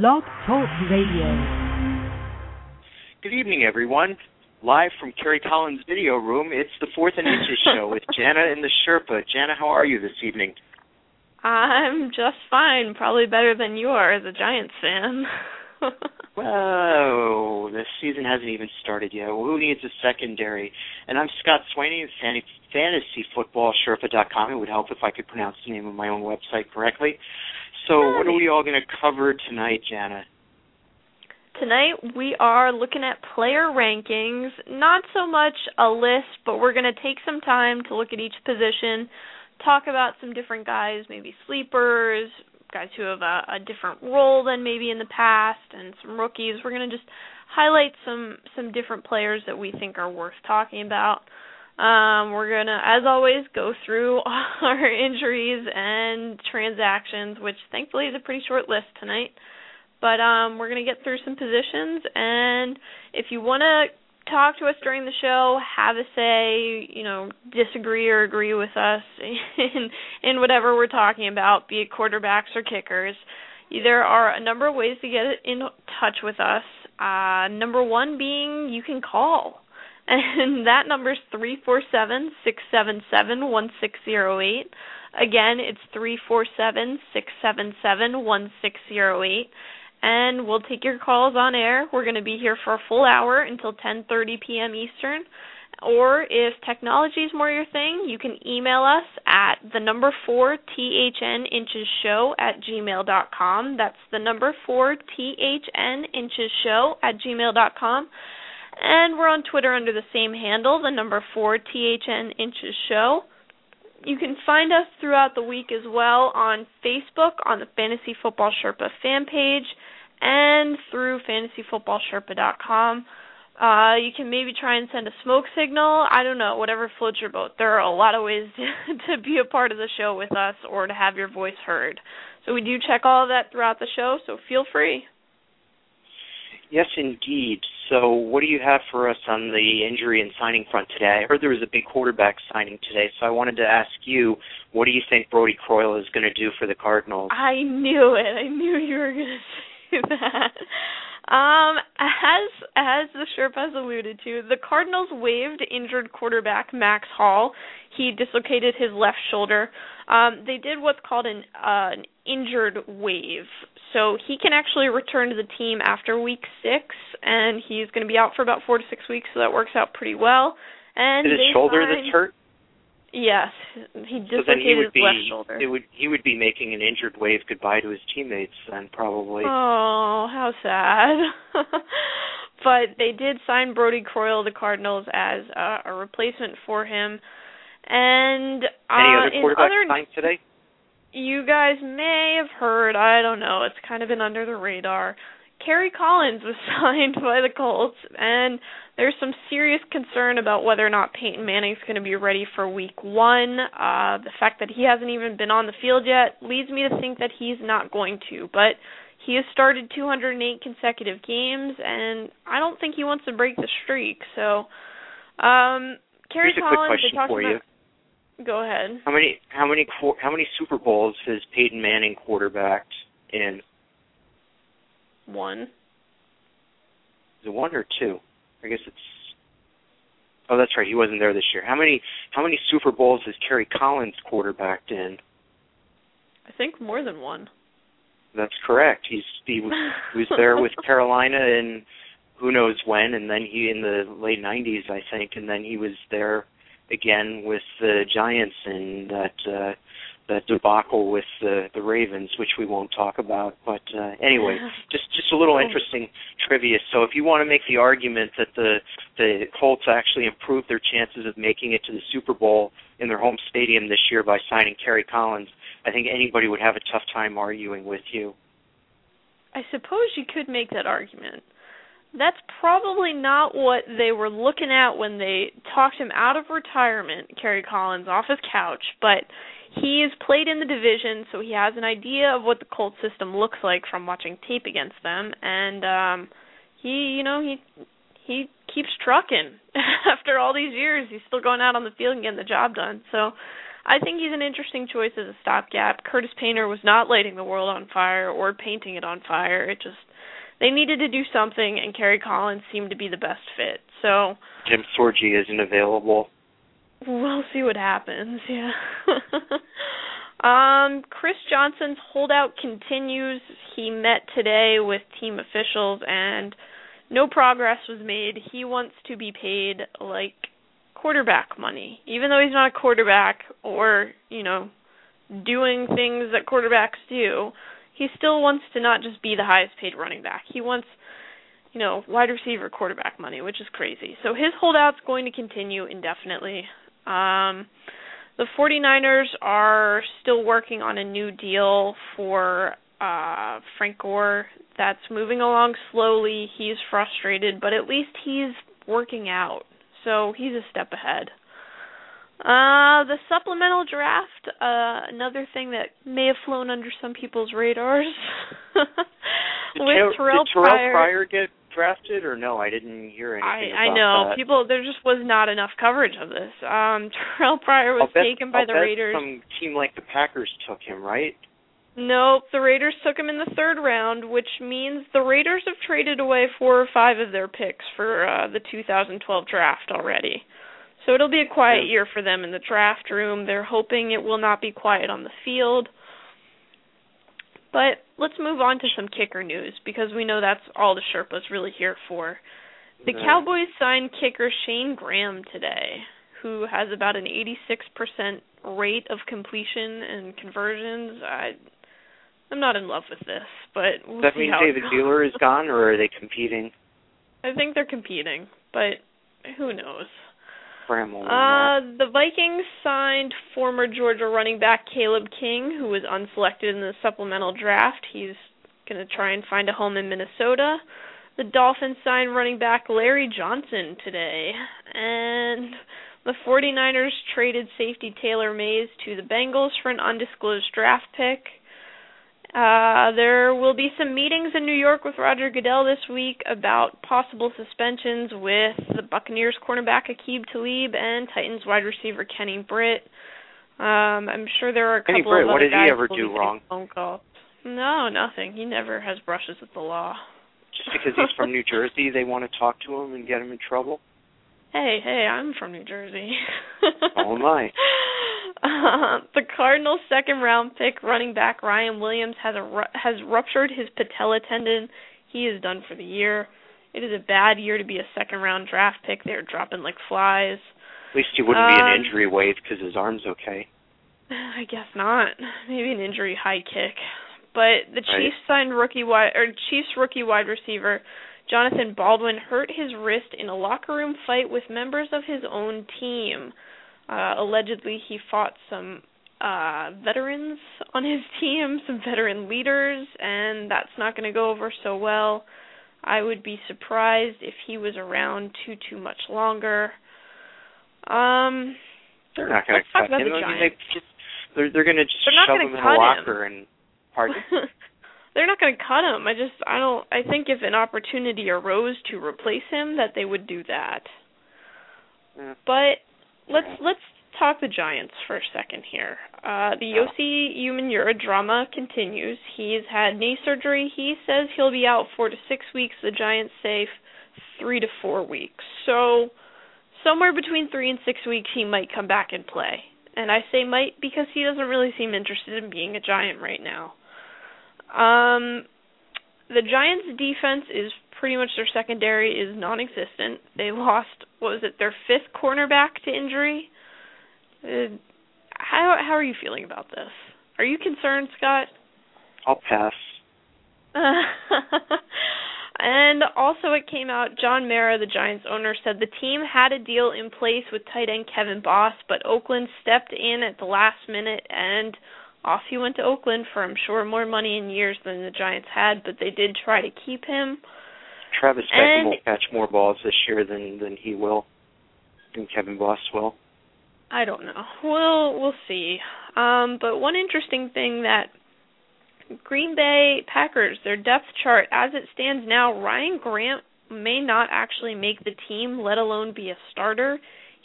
Blog Talk Radio. Good evening, everyone. Live from Kerry Collins' video room, it's the Fourth and Inches show with Jana and the Sherpa. Jana, how are you this evening? I'm just fine. Probably better than you are as a Giants fan. Whoa, the season hasn't even started yet. Who needs a secondary? And I'm Scott Swaney of fantasyfootballsherpa.com. It would help if I could pronounce the name of my own website correctly. So, what are we all going to cover tonight, Jana? Tonight we are looking at player rankings. Not so much a list, but we're going to take some time to look at each position, talk about some different guys, maybe sleepers, guys who have a, a different role than maybe in the past, and some rookies. We're going to just highlight some some different players that we think are worth talking about. Um, we're gonna, as always, go through our injuries and transactions, which thankfully is a pretty short list tonight. But um, we're gonna get through some positions, and if you want to talk to us during the show, have a say, you know, disagree or agree with us in in whatever we're talking about, be it quarterbacks or kickers. There are a number of ways to get in touch with us. Uh, number one being you can call and that number is three four seven six seven seven one six zero eight. Again, it's three four seven six seven seven one six zero eight, and we'll take your calls on air. We're going to be here for a full hour until 10:30 p.m. Eastern. Or if technology is more your thing, you can email us at the number four THN inches show at gmail dot com. That's the number four THN inches show at gmail dot com and we're on Twitter under the same handle, the number 4 THN Inches Show. You can find us throughout the week as well on Facebook on the Fantasy Football Sherpa fan page and through fantasyfootballsherpa.com. Uh, you can maybe try and send a smoke signal. I don't know, whatever floats your boat. There are a lot of ways to be a part of the show with us or to have your voice heard. So we do check all of that throughout the show, so feel free. Yes, indeed. So, what do you have for us on the injury and signing front today? I heard there was a big quarterback signing today, so I wanted to ask you, what do you think Brody Croyle is going to do for the Cardinals? I knew it. I knew you were going to say that. Um, as as the Sherpa has alluded to, the Cardinals waived injured quarterback Max Hall. He dislocated his left shoulder. Um, they did what's called an uh, an injured waive, so he can actually return to the team after week six, and he's going to be out for about four to six weeks. So that works out pretty well. And is his shoulder signed, that's hurt? Yes, he dislocated so then he would his be, left shoulder. It would he would be making an injured wave goodbye to his teammates then probably. Oh, how sad. but they did sign Brody Croyle, the Cardinals, as uh, a replacement for him. And uh, Any other quarterbacks other, signed today? you guys may have heard, I don't know, it's kind of been under the radar. Kerry Collins was signed by the Colts, and there's some serious concern about whether or not Peyton Manning's going to be ready for week one. Uh, the fact that he hasn't even been on the field yet leads me to think that he's not going to, but he has started 208 consecutive games, and I don't think he wants to break the streak. So, um, Kerry Here's a Collins, quick question they talked for about, you. Go ahead. How many how many how many Super Bowls has Peyton Manning quarterbacked in? One. Is it one or two? I guess it's. Oh, that's right. He wasn't there this year. How many how many Super Bowls has Kerry Collins quarterbacked in? I think more than one. That's correct. He's he was, he was there with Carolina and who knows when, and then he in the late '90s, I think, and then he was there again with the Giants in that uh, that debacle with the the Ravens, which we won't talk about. But uh, anyway, just just a little interesting trivia. So if you want to make the argument that the the Colts actually improved their chances of making it to the Super Bowl in their home stadium this year by signing Kerry Collins, I think anybody would have a tough time arguing with you. I suppose you could make that argument. That's probably not what they were looking at when they talked him out of retirement, Kerry Collins, off his couch, but he has played in the division, so he has an idea of what the Colts system looks like from watching tape against them, and um he, you know, he he keeps trucking after all these years. He's still going out on the field and getting the job done. So I think he's an interesting choice as a stopgap. Curtis Painter was not lighting the world on fire or painting it on fire. It just they needed to do something, and Kerry Collins seemed to be the best fit. So Jim Sorgi isn't available. We'll see what happens. Yeah. um, Chris Johnson's holdout continues. He met today with team officials, and no progress was made. He wants to be paid like quarterback money, even though he's not a quarterback or you know doing things that quarterbacks do he still wants to not just be the highest paid running back. He wants, you know, wide receiver quarterback money, which is crazy. So his holdout's going to continue indefinitely. Um the 49ers are still working on a new deal for uh Frank Gore that's moving along slowly. He's frustrated, but at least he's working out. So he's a step ahead. Uh, the supplemental draft, uh, another thing that may have flown under some people's radars. With Terrell, did Terrell Pryor, Pryor get drafted or no? I didn't hear anything I I know that. people. There just was not enough coverage of this. Um, Terrell Pryor was bet, taken by I'll the Raiders. Some team like the Packers took him, right? Nope, the Raiders took him in the third round, which means the Raiders have traded away four or five of their picks for uh, the 2012 draft already. So it'll be a quiet year for them in the draft room. They're hoping it will not be quiet on the field. But let's move on to some kicker news because we know that's all the Sherpa's really here for. The Yeah. Cowboys signed kicker Shane Graham today, who has about an 86% rate of completion and conversions. I I'm not in love with this, but we'll Does that mean David. Buehler is gone, or are they competing? I think they're competing, but who knows? Uh, the Vikings signed former Georgia running back Caleb King, who was unselected in the supplemental draft. He's going to try and find a home in Minnesota. The Dolphins signed running back Larry Johnson today. And the 49ers traded safety Taylor Mays to the Bengals for an undisclosed draft pick. Uh, there will be some meetings in New York with Roger Goodell this week about possible suspensions with the Buccaneers cornerback Aqib Talib and Titans wide receiver Kenny Britt. Um, I'm sure there are a couple Kenny Britt, of what other did he ever do wrong? Phone calls. No, nothing. He never has brushes with the law. Just because he's from New Jersey, they want to talk to him and get him in trouble. Hey, hey, I'm from New Jersey. Oh my. The Cardinals' second round pick running back Ryan Williams has a ru- has ruptured his patella tendon. He is done for the year. It is a bad year to be a second round draft pick. They're dropping like flies. At least he wouldn't be Um, an injury wave because his arm's okay. I guess not. Maybe an injury high kick. But the Right. Chiefs signed rookie wide or Chiefs rookie wide receiver Jonathan Baldwin hurt his wrist in a locker room fight with members of his own team. Uh, allegedly, he fought some uh, veterans on his team, some veteran leaders, and that's not going to go over so well. I would be surprised if he was around too too much longer. Um, They're not going to cut him. the I mean, they just, they're they're going to just They're shove him in a him. locker and pardon. They're not going to cut him. I just I don't I think if an opportunity arose to replace him that they would do that. Yeah. But let's let's talk the Giants for a second here. Uh the. Osi Umenyiora drama continues. He's had knee surgery. He says he'll be out 4 to 6 weeks. The Giants say 3 to 4 weeks. So somewhere between 3 and 6 weeks he might come back and play. And I say might because he doesn't really seem interested in being a Giant right now. Um, the Giants' defense is pretty much their secondary is non-existent. They lost what was it their fifth cornerback to injury. Uh, how how are you feeling about this? Are you concerned, Scott? I'll pass. and also, it came out. John Mara, the Giants owner, said the team had a deal in place with tight end Kevin Boss, but Oakland stepped in at the last minute and off he went to Oakland for I'm sure more money in years than the Giants had, but they did try to keep him. Travis Beckum will catch more balls this year than than he will, than Kevin Boss will. I don't know. We'll we'll see. Um, but one interesting thing that Green Bay Packers, their depth chart as it stands now, Ryan Grant may not actually make the team, let alone be a starter.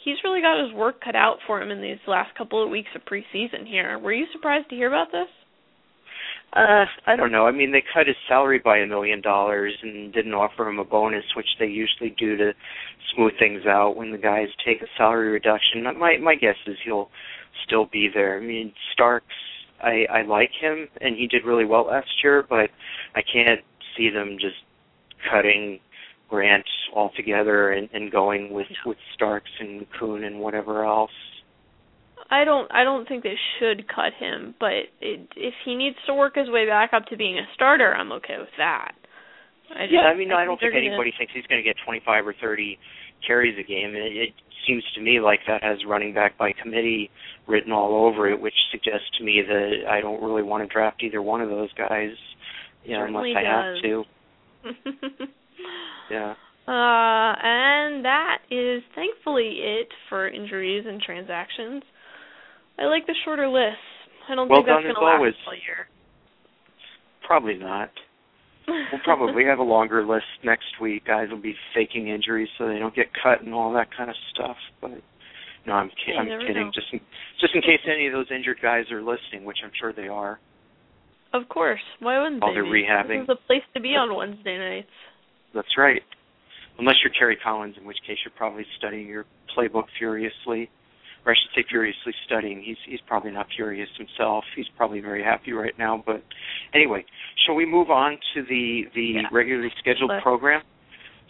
he's really got his work cut out for him in these last couple of weeks of preseason here. Were you surprised to hear about this? Uh, I don't know. I mean, they cut his salary by a million dollars and didn't offer him a bonus, which they usually do to smooth things out when the guys take a salary reduction. My my guess is he'll still be there. I mean, Starks, I I like him and he did really well last year, but I can't see them just cutting Grant altogether and, and going with with Starks and Kuhn and whatever else. I don't I don't think they should cut him, but it, if he needs to work his way back up to being a starter, I'm okay with that. I just, yeah, I mean, I, I don't think anybody gonna... thinks he's going to get 25 or 30 carries a game. It, it seems to me like that has running back by committee written all over it, which suggests to me that I don't really want to draft either one of those guys, you know, unless I does. have to. yeah. Uh, and that is thankfully it for injuries and transactions. I like the shorter list. I don't well think that's going to last always. all year. Probably not. we'll probably have a longer list next week. Guys will be faking injuries so they don't get cut and all that kind of stuff. But no, I'm ki- I'm kidding. Know. Just in, just in case any of those injured guys are listening, which I'm sure they are. Of course. Why wouldn't While they? they're be? rehabbing. This is the place to be on Wednesday nights. That's right. Unless you're Kerry Collins, in which case you're probably studying your playbook furiously or I should say furiously studying. He's he's probably not furious himself. He's probably very happy right now. But anyway, shall we move on to the the yeah. regularly scheduled Let's. program?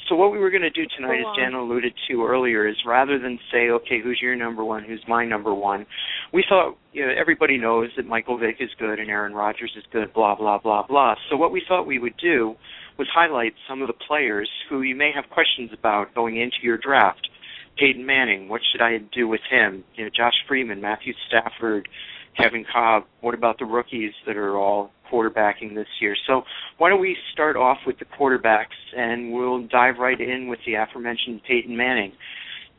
So what we were going to do tonight, as Jan alluded to earlier, is rather than say, okay, who's your number one, who's my number one, we thought you know everybody knows that Michael Vick is good and Aaron Rodgers is good, blah blah blah blah. So what we thought we would do was highlight some of the players who you may have questions about going into your draft. Peyton Manning, what should I do with him? You know, Josh Freeman, Matthew Stafford, Kevin Kolb. What about the rookies that are all quarterbacking this year? So why don't we start off with the quarterbacks and we'll dive right in with the aforementioned Peyton Manning.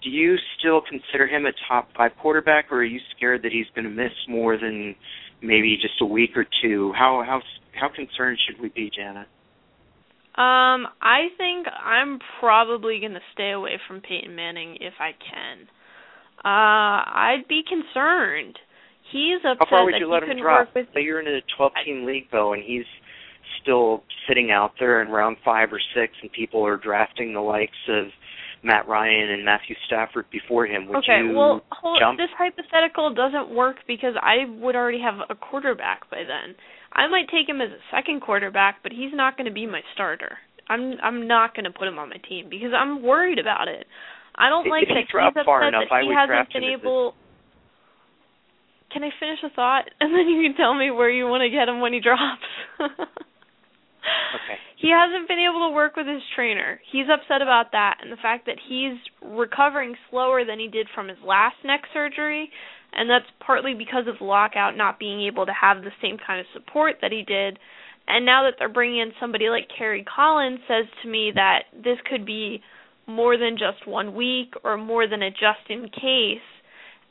Do you still consider him a top five quarterback, or are you scared that he's going to miss more than maybe just a week or two? How how how concerned should we be, Janet? Um, I think I'm probably going to stay away from Peyton Manning if I can. Uh, I'd be concerned. He's upset How far would that you he let him drop? work with. You're in a 12-team league though, and he's still sitting out there in round five or six, and people are drafting the likes of Matt Ryan and Matthew Stafford before him. Would okay, you well, hold, jump? this hypothetical doesn't work because I would already have a quarterback by then. I might take him as a second quarterback, but he's not going to be my starter. I'm I'm not going to put him on my team because I'm worried about it. I don't If like he that dropped he's far enough, I he would hasn't draft been him able. Can I finish a thought and then you can tell me where you want to get him when he drops? Okay. He hasn't been able to work with his trainer. He's upset about that and the fact that he's recovering slower than he did from his last neck surgery, and that's partly because of lockout not being able to have the same kind of support that he did. And now that they're bringing in somebody like Kerry Collins says to me that this could be more than just one week or more than a just in case.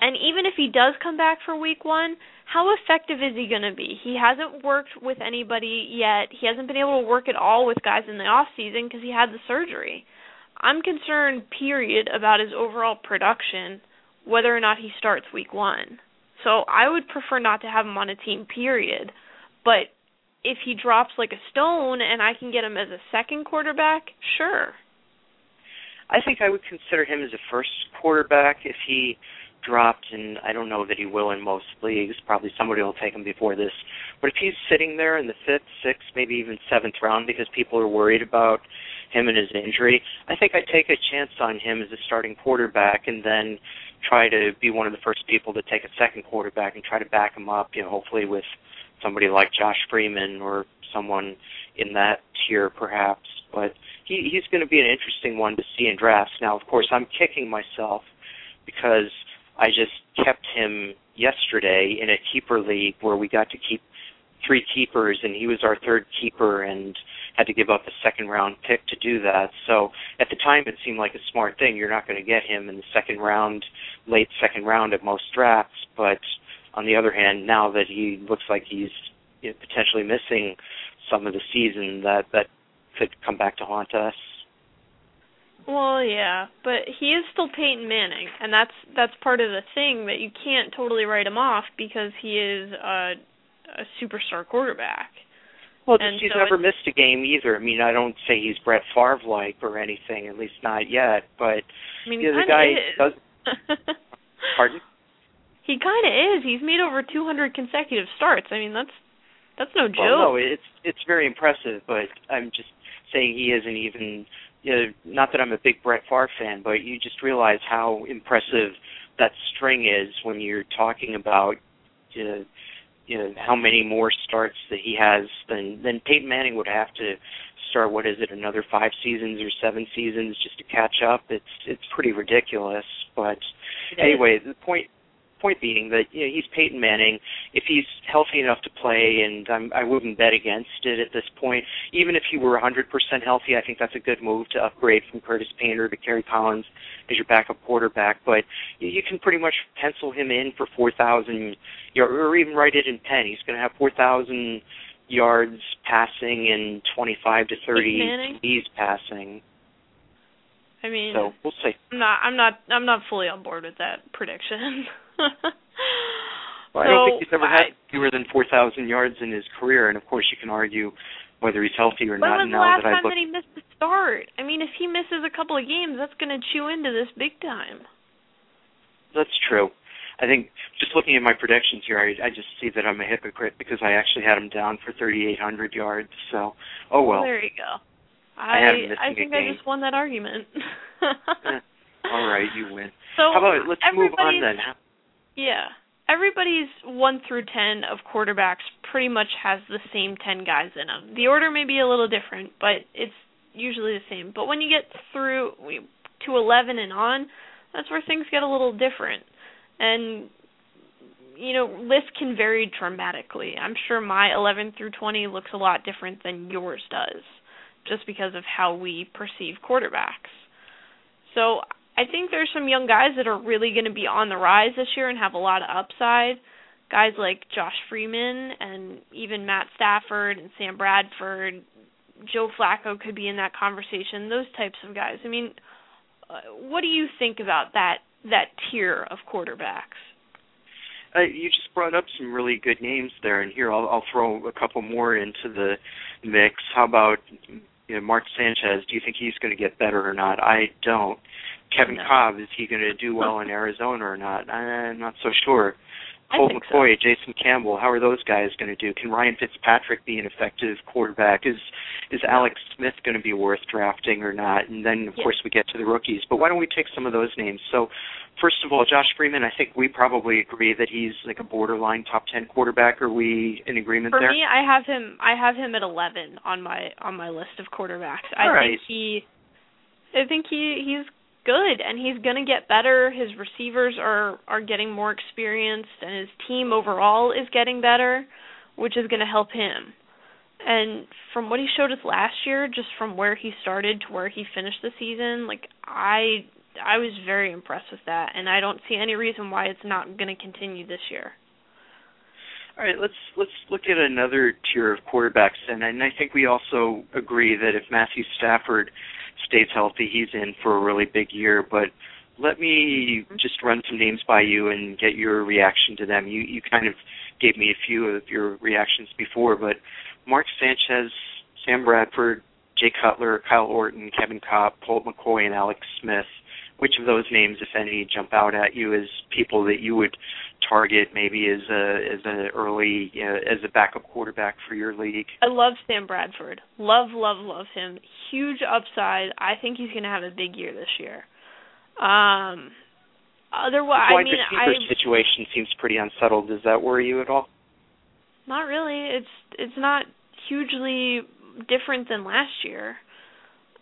And even if he does come back for week 1, how effective is he going to be? He hasn't worked with anybody yet. He hasn't been able to work at all with guys in the off season because he had the surgery. I'm concerned, period, about his overall production, whether or not he starts week one. So I would prefer not to have him on a team, period. But if he drops like a stone and I can get him as a second quarterback, sure. I think I would consider him as a first quarterback if he dropped, and I don't know that he will in most leagues. Probably somebody will take him before this. But if he's sitting there in the fifth, sixth, maybe even seventh round because people are worried about him and his injury, I think I'd take a chance on him as a starting quarterback and then try to be one of the first people to take a second quarterback and try to back him up, you know, hopefully with somebody like Josh Freeman or someone in that tier perhaps. But he he's going to be an interesting one to see in drafts. Now, of course, I'm kicking myself because I just kept him yesterday in a keeper league where we got to keep three keepers and he was our third keeper and had to give up a second round pick to do that. So at the time it seemed like a smart thing. You're not going to get him in the second round, late second round at most drafts, but on the other hand, now that he looks like he's you know, potentially missing some of the season, that that could come back to haunt us. Well, yeah, but he is still Peyton Manning, and that's that's part of the thing that you can't totally write him off because he is a, a superstar quarterback. Well, and he's so never missed a game either. I mean, I don't say he's Brett Favre like or anything, at least not yet. But I mean, yeah, he the guy is. does. Pardon? he kind of is. He's made over 200 consecutive starts. I mean, that's that's no joke. Well, no, it's it's very impressive, but I'm just saying he isn't even. You know, not that I'm a big Brett Favre fan, but you just realize how impressive that string is when you're talking about. You know, you know how many more starts that he has than than Peyton Manning would have to start. What is it? Another five seasons or seven seasons just to catch up. It's it's pretty ridiculous. But anyway, the point point being that you know, he's Peyton Manning. If he's healthy enough to play, and I'm, I wouldn't bet against it at this point. Even if he were 100% healthy, I think that's a good move to upgrade from Curtis Painter to Kerry Collins as your backup quarterback. But you, you can pretty much pencil him in for 4,000, you know, or even write it in pen. He's going to have 4,000 yards passing and 25 to 30 Manning? TDs passing. I mean, So we'll see. I'm not I'm not I'm not fully on board with that prediction. Well, I don't think he's ever I- had fewer than 4,000 yards in his career, and of course you can argue whether he's healthy or When not. was the last that I time that he missed the start? I mean, if he misses a couple of games, that's going to chew into this big time. that's true. I think just looking at my predictions here, I, I just see that I'm a hypocrite because I actually had him down for 3,800 yards. So, oh well. there you go. I I I a think I just won that argument. Eh, All right, you win. So How about let's move on then? Yeah. Everybody's 1 through 10 of quarterbacks pretty much has the same 10 guys in them. The order may be a little different, but it's usually the same. But when you get through to 11 and on, that's where things get a little different. And you know, lists can vary dramatically. I'm sure my 11 through 20 looks a lot different than yours does, just because of how we perceive quarterbacks. So I think there's some young guys that are really going to be on the rise this year and have a lot of upside. Guys like Josh Freeman and even Matt Stafford and Sam Bradford, Joe Flacco could be in that conversation. Those types of guys. I mean, uh, what do you think about that that tier of quarterbacks? Uh, you just brought up some really good names there, and here I'll, I'll throw a couple more into the mix. How about you know, Mark Sanchez? Do you think he's going to get better or not? I don't. Kevin No. Kolb, is he going to do well in Arizona or not? I'm not so sure. Colt think so. McCoy, Jason Campbell, how are those guys going to do? Can Ryan Fitzpatrick be an effective quarterback? Is is Alex Smith going to be worth drafting or not? And then of Yeah. course we get to the rookies. But why don't we take some of those names? So first of all, Josh Freeman, I think we probably agree that he's like a borderline top ten quarterback. Are we in agreement For there? For me, I have him. I have him at 11 on my on my list of quarterbacks. I All think he, I think he he's good and he's gonna get better. His receivers are are getting more experienced and his team overall is getting better, which is gonna help him. And from what he showed us last year, just from where he started to where he finished the season, like I I was very impressed with that, and I don't see any reason why it's not going to continue this year. All right, let's let's look at another tier of quarterbacks, and, and I think we also agree that if Matthew Stafford stays healthy, he's in for a really big year. But let me mm-hmm. just run some names by you and get your reaction to them. You you kind of gave me a few of your reactions before, but Mark Sanchez, Sam Bradford, Jay Cutler, Kyle Orton, Kevin Kolb, Colt McCoy, and Alex Smith. Which of those names, if any, jump out at you as people that you would target maybe as a as an early uh, as a backup quarterback for your league? I love Sam Bradford. Love, love, love him. Huge upside. I think he's going to have a big year this year. Um, otherwise, the I wide mean, receiver I situation seems pretty unsettled. Does that worry you at all? not really. It's it's not hugely different than last year.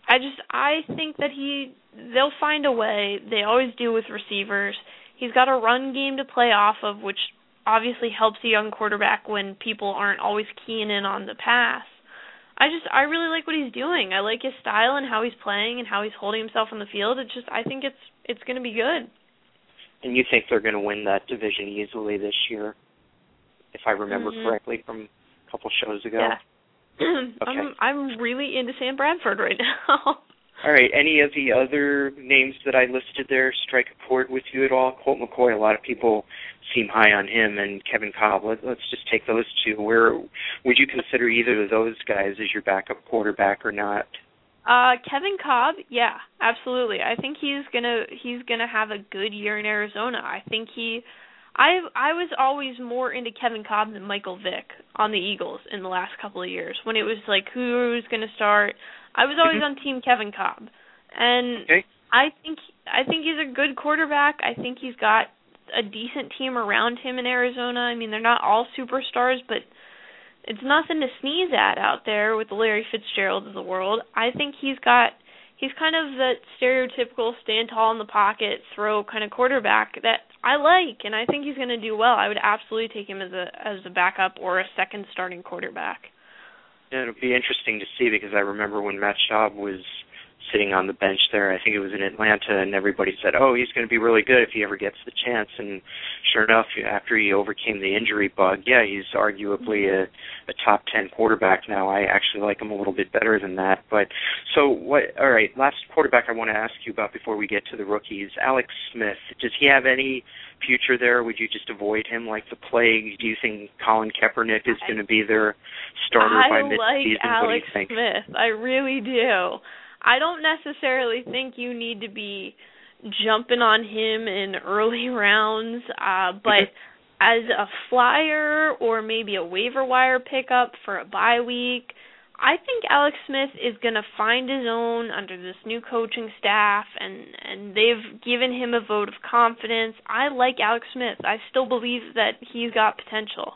I just I think that he they'll find a way. They always do with receivers. He's got a run game to play off of, which obviously helps a young quarterback when people aren't always keying in on the pass. I just I really like what he's doing. I like his style and how he's playing and how he's holding himself on the field. It's just I think it's it's going to be good. And you think they're going to win that division easily this year, if I remember Mhm. correctly from a couple shows ago? Yeah. I'm I'm really into Sam Bradford right now. All right. Any of the other names that I listed there strike a chord with you at all? Colt McCoy. A lot of people seem high on him, and Kevin Kolb. Let, let's just take those two. Where would you consider either of those guys as your backup quarterback or not? Uh, Kevin Kolb, yeah, absolutely. I think he's gonna he's gonna have a good year in Arizona. I think he, I I was always more into Kevin Kolb than Michael Vick on the Eagles in the last couple of years when it was like who's gonna start. I was always mm-hmm. on Team Kevin Kolb, and okay. I think I think he's a good quarterback. I think he's got a decent team around him in Arizona. I mean, they're not all superstars, but it's nothing to sneeze at out there with the Larry Fitzgerald of the world. I think he's got he's kind of the stereotypical stand tall in the pocket, throw kind of quarterback that I like and I think he's going to do well. I would absolutely take him as a as a backup or a second starting quarterback. It'll be interesting to see because I remember when Matt Schaub was sitting on the bench there. I think it was in Atlanta, and everybody said, "Oh, he's going to be really good if he ever gets the chance." And sure enough, after he overcame the injury bug, yeah, he's arguably a, a top ten quarterback now. I actually like him a little bit better than that. But so what? All right, last quarterback I want to ask you about before we get to the rookies, Alex Smith. Does he have any future there? Would you just avoid him like the plague? Do you think Colin Kaepernick is going to be their starter I by midseason? like Alex what do you think? Smith. I really do. I don't necessarily think you need to be jumping on him in early rounds, uh, but as a flyer or maybe a waiver wire pickup for a bye week, I think Alex Smith is going to find his own under this new coaching staff and and they've given him a vote of confidence. I like Alex Smith. I still believe that he's got potential.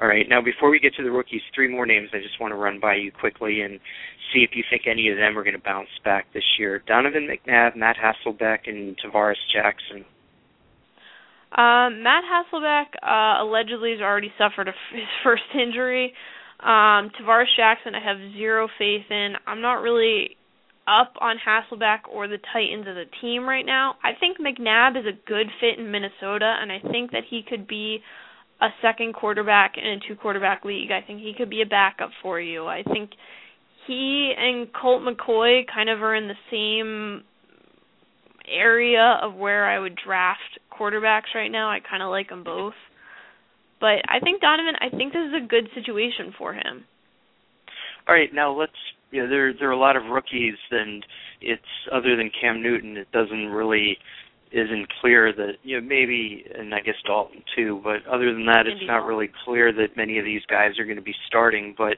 All right. Now, before we get to the rookies, three more names I just want to run by you quickly and see if you think any of them are going to bounce back this year. Donovan McNabb, Matt Hasselbeck, and Tarvaris Jackson. Um, Matt Hasselbeck uh, allegedly has already suffered a, his first injury. Um, Tarvaris Jackson, I have zero faith in. I'm not really up on Hasselbeck or the Titans as a team right now. I think McNabb is a good fit in Minnesota, and I think that he could be a second quarterback in a two quarterback league. I think he could be a backup for you. I think he and Colt McCoy kind of are in the same area of where I would draft quarterbacks right now. I kind of like them both. But I think Donovan, I think this is a good situation for him. All right, now let's you know there there are a lot of rookies and it's other than Cam Newton it doesn't really isn't clear that you know maybe and I guess Dalton too, but other than that, it's not really clear that many of these guys are going to be starting. But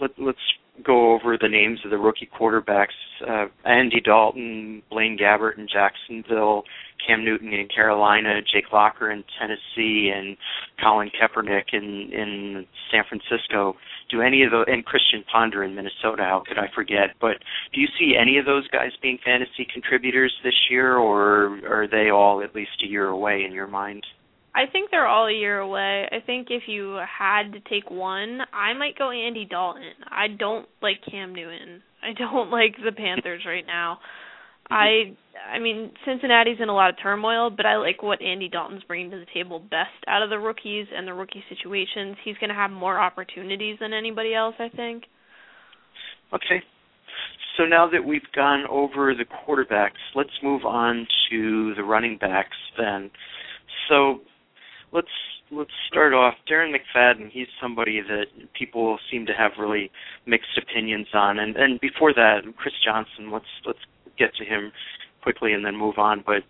let, let's go over the names of the rookie quarterbacks: uh, Andy Dalton, Blaine Gabbert in Jacksonville, Cam Newton in Carolina, Jake Locker in Tennessee, and Colin Kaepernick in in San Francisco. Do any of the and Christian Ponder in Minnesota? How could I forget? But do you see any of those guys being fantasy contributors this year, or are they all at least a year away in your mind? I think they're all a year away. I think if you had to take one, I might go Andy Dalton. I don't like Cam Newton. I don't like the Panthers right now. I I mean Cincinnati's in a lot of turmoil, but I like what Andy Dalton's bringing to the table best out of the rookies and the rookie situations. He's going to have more opportunities than anybody else, I think. Okay. So now that we've gone over the quarterbacks, let's move on to the running backs then. So let's let's start off. Darren McFadden, he's somebody that people seem to have really mixed opinions on, and and before that, Chris Johnson. Let's let's get to him quickly and then move on. But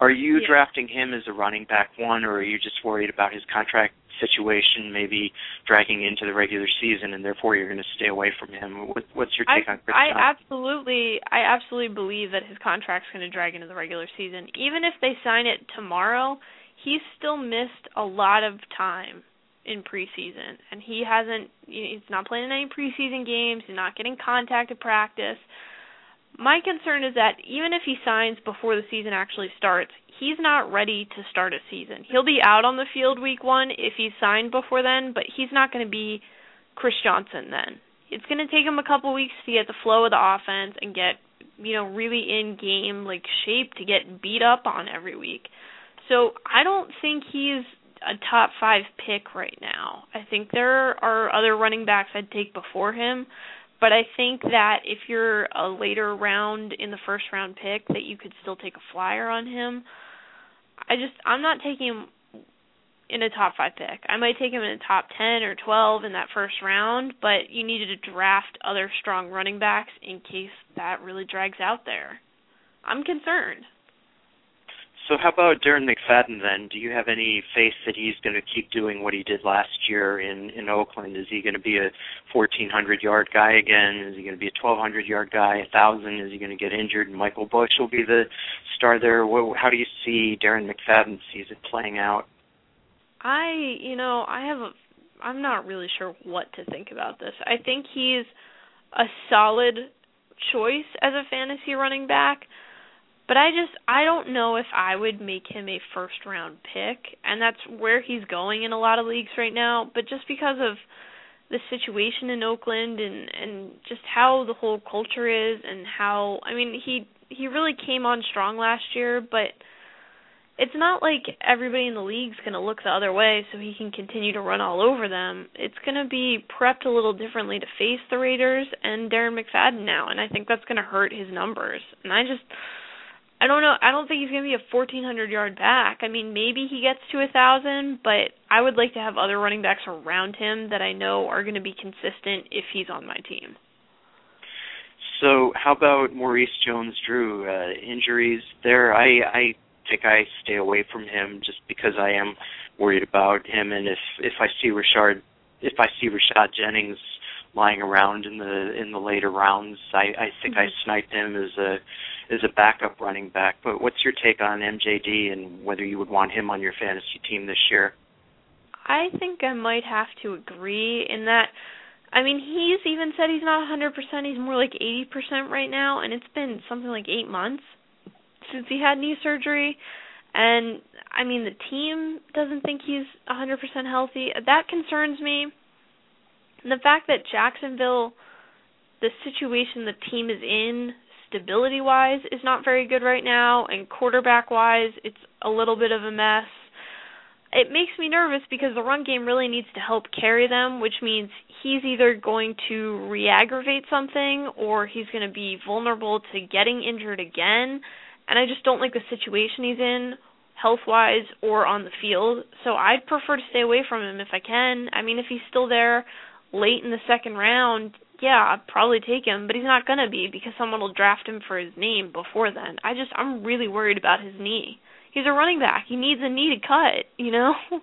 are you yeah. drafting him as a running back one, or are you just worried about his contract situation maybe dragging into the regular season, and therefore you're going to stay away from him? What, what's your take I, on Chris I Johnson? absolutely, I absolutely believe that his contract's going to drag into the regular season. Even if they sign it tomorrow, he's still missed a lot of time in preseason and he hasn't he's not playing in any preseason games he's not getting contact at practice my concern is that even if he signs before the season actually starts he's not ready to start a season. He'll be out on the field week 1 if he's signed before then but he's not going to be Chris Johnson then. It's going to take him a couple weeks to get the flow of the offense and get you know really in game like shape to get beat up on every week. So I don't think he's a top five pick right now. I think there are other running backs I'd take before him, but I think that if you're a later round in the first round pick, that you could still take a flyer on him. I just I'm not taking him in a top five pick. I might take him in a top ten or twelve in that first round, but you needed to draft other strong running backs in case that really drags out there. I'm concerned. So how about Darren McFadden then? Do you have any faith that he's going to keep doing what he did last year in in Oakland? Is he going to be a 1400 yard guy again? Is he going to be a 1200 yard guy? A thousand? Is he going to get injured? And Michael Bush will be the star there. How do you see Darren McFadden's season playing out? I, you know, I have a I'm not really sure what to think about this. I think he's a solid choice as a fantasy running back, but I just I don't know if I would make him a first round pick, and that's where he's going in a lot of leagues right now, but just because of the situation in Oakland and and just how the whole culture is and how I mean he he really came on strong last year, but it's not like everybody in the league's going to look the other way so he can continue to run all over them. It's going to be prepped a little differently to face the Raiders and Darren McFadden now, and I think that's going to hurt his numbers. And I just I don't know. I don't think he's going to be a 1400 yard back. I mean, maybe he gets to a 1000, but I would like to have other running backs around him that I know are going to be consistent if he's on my team. So, how about Maurice Jones-Drew? Uh, injuries there? I I think I stay away from him just because I am worried about him. And if if I see Rashard, if I see Rashad Jennings lying around in the in the later rounds, I I think mm-hmm. I snipe him as a as a backup running back. But what's your take on MJD and whether you would want him on your fantasy team this year? I think I might have to agree in that. I mean, he's even said he's not 100%. He's more like 80% right now, and it's been something like eight months since he had knee surgery. And I mean, the team doesn't think he's 100% healthy. That concerns me. And the fact that Jacksonville, the situation the team is in, stability wise, is not very good right now, and quarterback wise, it's a little bit of a mess. It makes me nervous because the run game really needs to help carry them, which means he's either going to re aggravate something or he's going to be vulnerable to getting injured again and I just don't like the situation he's in health wise or on the field. So I'd prefer to stay away from him if I can. I mean if he's still there late in the second round, yeah, I'd probably take him, but he's not gonna be because someone will draft him for his name before then. I just I'm really worried about his knee. He's a running back. He needs a knee to cut, you know?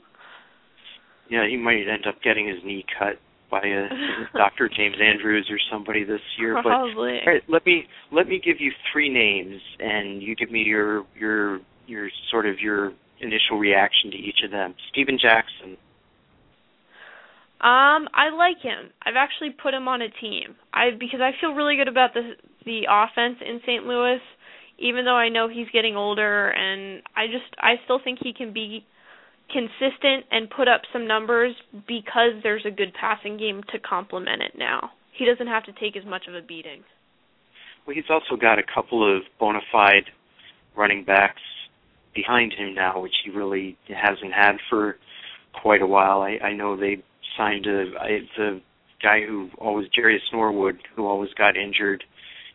Yeah, he might end up getting his knee cut by a Dr. James Andrews or somebody this year. Probably. But right, let me let me give you three names, and you give me your your your sort of your initial reaction to each of them. Steven Jackson. Um, I like him. I've actually put him on a team. I because I feel really good about the the offense in St. Louis, even though I know he's getting older, and I just I still think he can be consistent and put up some numbers because there's a good passing game to complement it now. He doesn't have to take as much of a beating. Well, he's also got a couple of bona fide running backs behind him now, which he really hasn't had for quite a while. I, I know they signed a, a the guy who always Jerious Norwood, who always got injured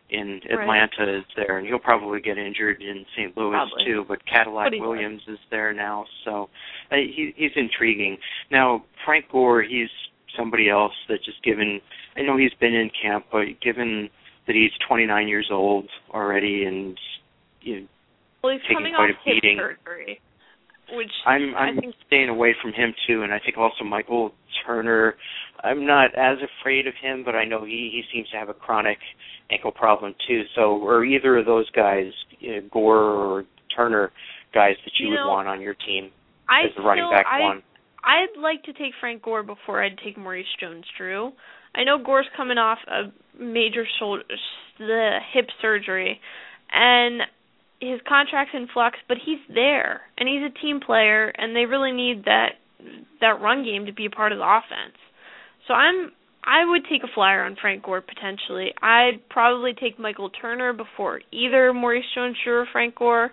in Atlanta right. is there, and he'll probably get injured in St. Louis probably. too. But Cadillac Williams is there now, so uh, he, he's intriguing. Now Frank Gore, he's somebody else that just given. I know he's been in camp, but given that he's 29 years old already, and you know, well, he's taking coming quite off a beating. hip surgery, which I'm I'm I think staying away from him too, and I think also Michael Turner. I'm not as afraid of him, but I know he he seems to have a chronic ankle problem too. So, or either of those guys, you know, Gore or Turner, guys that you, You would know, want on your team I as the running back I, one? I'd like to take Frank Gore before I'd take Maurice Jones-Drew. I know Gore's coming off a major shoulder, the hip surgery, and his contract's in flux, but he's there and he's a team player, and they really need that that run game to be a part of the offense. So I'm I would take a flyer on Frank Gore potentially. I'd probably take Michael Turner before either Maurice Jones-Drew or Frank Gore.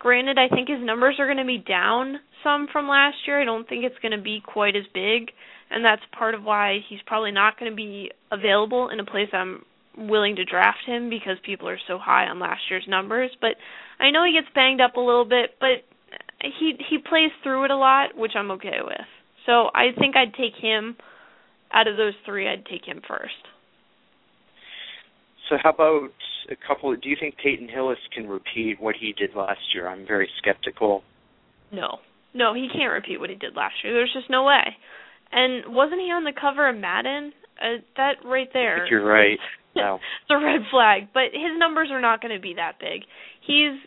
Granted, I think his numbers are going to be down some from last year. I don't think it's going to be quite as big, and that's part of why he's probably not going to be available in a place I'm willing to draft him because people are so high on last year's numbers. But I know he gets banged up a little bit, but he he plays through it a lot, which I'm okay with. So I think I'd take him out of those three. I'd take him first. So how about a couple? Do you think Peyton Hillis can repeat what he did last year? I'm very skeptical. No, no, he can't repeat what he did last year. There's just no way. And wasn't he on the cover of Madden? Uh, that right there. you're right. No. it's a red flag. But his numbers are not going to be that big. He's.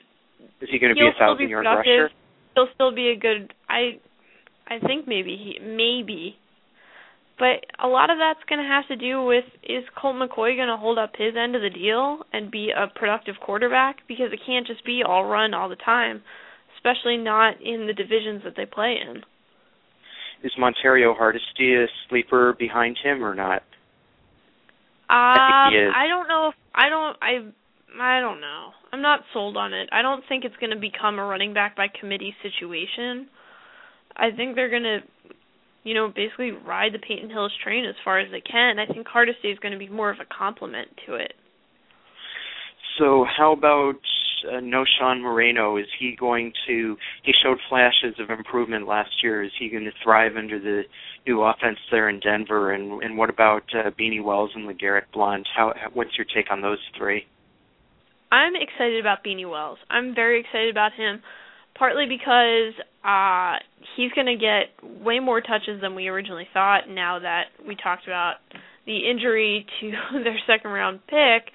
Is he going to be a thousand yard rusher? He'll still be a good. I. I think maybe he maybe but a lot of that's going to have to do with is Colt McCoy going to hold up his end of the deal and be a productive quarterback because it can't just be all run all the time, especially not in the divisions that they play in. Is Montario Hardesty a sleeper behind him or not? Um, I, don't know if I don't I I don't know. I'm not sold on it. I don't think it's going to become a running back by committee situation. I think they're going to you know, basically ride the Peyton Hillis train as far as they can. I think Hardesty is going to be more of a complement to it. So, how about uh, Knowshon Moreno? Is he going to? He showed flashes of improvement last year. Is he going to thrive under the new offense there in Denver? And and what about uh, Beanie Wells and LeGarrette Blunt? How what's your take on those three? I'm excited about Beanie Wells. I'm very excited about him, partly because uh he's going to get way more touches than we originally thought now that we talked about the injury to their second round pick.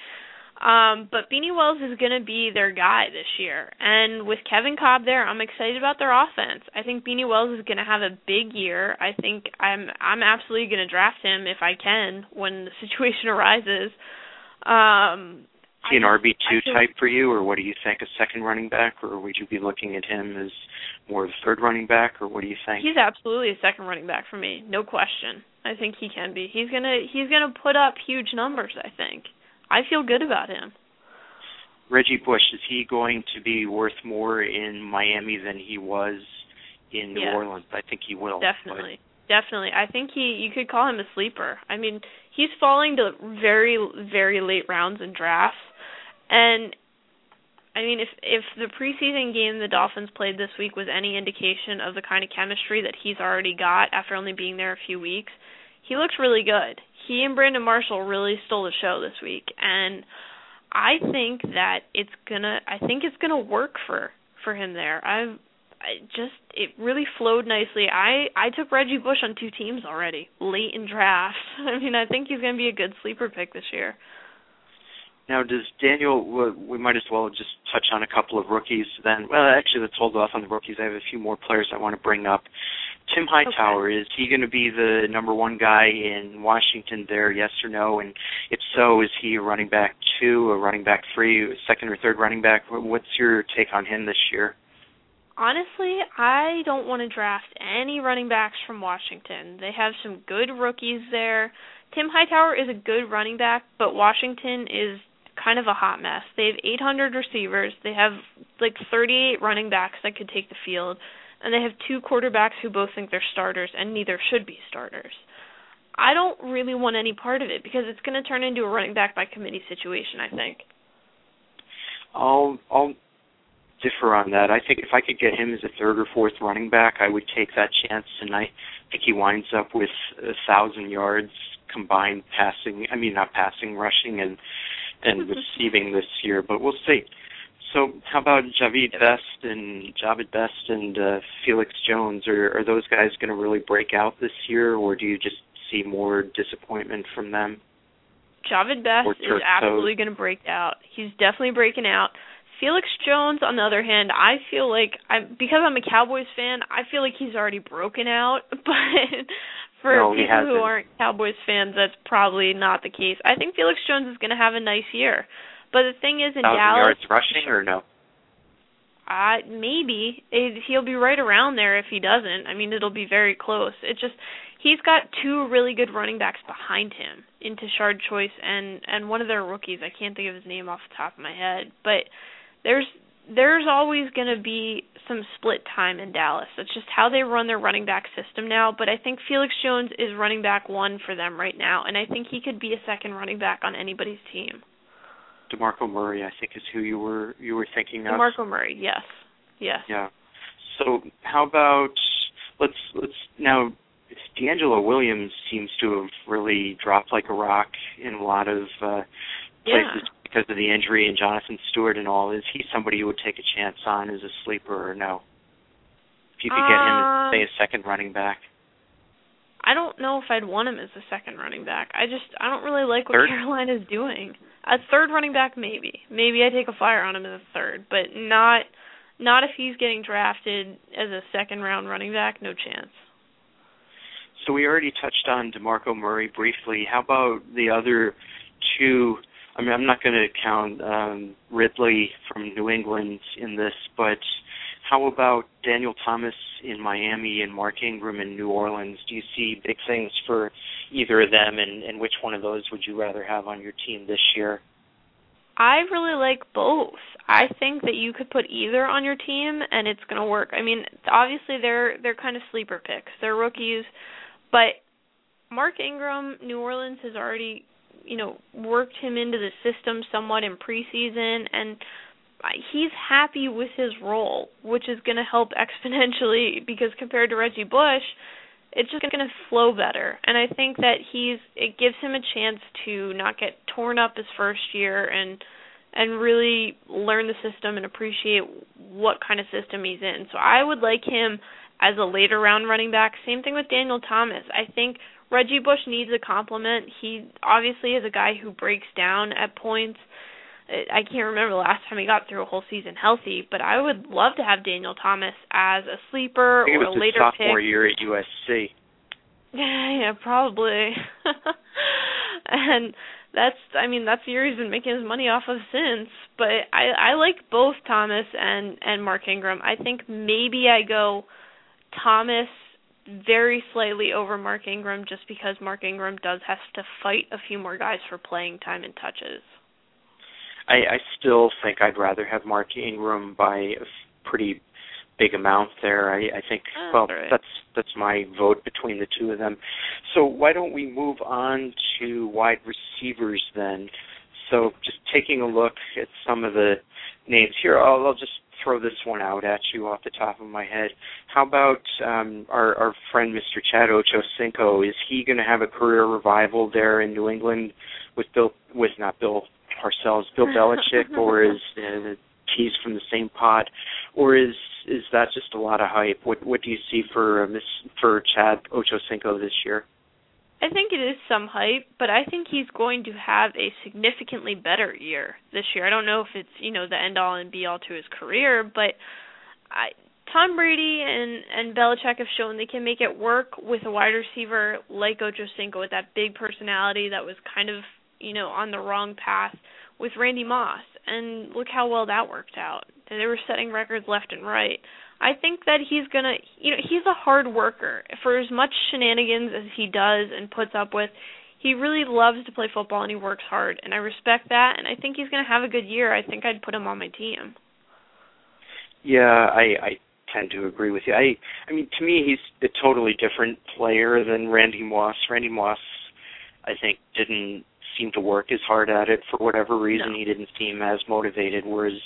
Um, but Beanie Wells is going to be their guy this year. And with Kevin Kolb there, I'm excited about their offense. I think Beanie Wells is going to have a big year. I think I'm I'm absolutely going to draft him if I can when the situation arises. Um, he an RB two type for you, or what do you think? A second running back, or would you be looking at him as more of a third running back, or what do you think? He's absolutely a second running back for me, no question. I think he can be. He's gonna he's gonna put up huge numbers. I think. I feel good about him. Reggie Bush is he going to be worth more in Miami than he was in New yeah. Orleans? I think he will. Definitely. Definitely. I think he you could call him a sleeper. I mean, he's falling to very very late rounds in drafts and I mean, if if the preseason game the Dolphins played this week was any indication of the kind of chemistry that he's already got after only being there a few weeks, he looks really good. He and Brandon Marshall really stole the show this week, and I think that it's gonna. I think it's gonna work for for him there. I've I just it really flowed nicely. I I took Reggie Bush on two teams already late in drafts. I mean, I think he's going to be a good sleeper pick this year. Now, does Daniel? We might as well just touch on a couple of rookies. Then, well, actually, let's hold off on the rookies. I have a few more players I want to bring up. Tim Hightower okay. is he going to be the number one guy in Washington there? Yes or no? And if so, is he a running back two, a running back three, second or third running back? What's your take on him this year? Honestly, I don't want to draft any running backs from Washington. They have some good rookies there. Tim Hightower is a good running back, but Washington is kind of a hot mess. They have 800 receivers. They have like 38 running backs that could take the field, and they have two quarterbacks who both think they're starters, and neither should be starters. I don't really want any part of it because it's going to turn into a running back by committee situation. I think. I'll I'll differ on that. I think if I could get him as a third or fourth running back, I would take that chance, and I think he winds up with a thousand yards combined passing. I mean, not passing, rushing, and and receiving this year, but we'll see. So, how about Jahvid Best and Jahvid Best and uh, Felix Jones? Are, are those guys going to really break out this year, or do you just see more disappointment from them? Jahvid Best is absolutely going to break out. He's definitely breaking out. Felix Jones, on the other hand, I feel like I'm because I'm a Cowboys fan. I feel like he's already broken out, but for no, people who aren't Cowboys fans, that's probably not the case. I think Felix Jones is going to have a nice year, but the thing is, in Thousand Dallas, yards rushing or no? Uh, maybe it, he'll be right around there if he doesn't. I mean, it'll be very close. It just he's got two really good running backs behind him in Tashard Choice and and one of their rookies. I can't think of his name off the top of my head, but there's there's always going to be some split time in Dallas. That's just how they run their running back system now. But I think Felix Jones is running back one for them right now, and I think he could be a second running back on anybody's team. Demarco Murray, I think, is who you were you were thinking of. Demarco Murray, yes, yes. Yeah. So how about let's let's now DeAngelo Williams seems to have really dropped like a rock in a lot of uh places yeah. because of the injury and Jonathan Stewart and all. Is he somebody you would take a chance on as a sleeper or no? If you could get him as say a second running back. I don't know if I'd want him as a second running back. I just I don't really like what Third? Carolina's doing. A third running back maybe. Maybe I take a flyer on him as a third, but not not if he's getting drafted as a second round running back, no chance. So we already touched on DeMarco Murray briefly. How about the other two? I mean, I'm not going to count um, Ridley from New England in this, but how about Daniel Thomas in Miami and Mark Ingram in New Orleans? Do you see big things for either of them, and, and which one of those would you rather have on your team this year? I really like both. I think that you could put either on your team and it's going to work. I mean, obviously they're they're kind of sleeper picks. They're rookies, but Mark Ingram, New Orleans has already, you know, worked him into the system somewhat in preseason and he's happy with his role, which is going to help exponentially because compared to Reggie Bush, it's just going to flow better. And I think that he's it gives him a chance to not get torn up his first year and and really learn the system and appreciate what kind of system he's in. So I would like him as a later round running back. Same thing with Daniel Thomas. I think Reggie Bush needs a compliment. He obviously is a guy who breaks down at points. Uh, I can't remember the last time he got through a whole season healthy, but I would love to have Daniel Thomas as a sleeper or it was a later his sophomore pick. year at USC. Yeah, Yeah, probably. and that's I mean that's the year he's been making his money off of since. But I I like both Thomas and and Mark Ingram. I think maybe I go Thomas very slightly over Mark Ingram just because Mark Ingram does have to fight a few more guys for playing time and touches. I, I still think I'd rather have Mark Ingram by a pretty big amount there. I, I think Oh, well right. that's that's my vote between the two of them. So why don't we move on to wide receivers then? So just taking a look at some of the names here, I'll, I'll just throw this one out at you off the top of my head. How about um, our our friend Mr. Chad Ochocinco? Is he going to have a career revival there in New England with Bill with not Bill Parcells, Bill Belichick, or is uh, he's from the same pod, or is is that just a lot of hype? What what do you see for uh, Miss for Chad Ochocinco this year? I think it is some hype, but I think he's going to have a significantly better year this year. I don't know if it's, you know, the end all and be all to his career, but I Tom Brady and and Belichick have shown they can make it work with a wide receiver like Ocho Cinco with that big personality that was kind of, you know, on the wrong path with Randy Moss. And look how well that worked out. They were setting records left and right. I think that he's gonna, you know, he's a hard worker. For as much shenanigans as he does and puts up with, he really loves to play football and he works hard, and I respect that. And I think he's gonna have a good year. I think I'd put him on my team. Yeah, I I tend to agree with you. I I mean to me he's a totally different player than Randy Moss. Randy Moss I think didn't seem to work as hard at it for whatever reason. No. He didn't seem as motivated whereas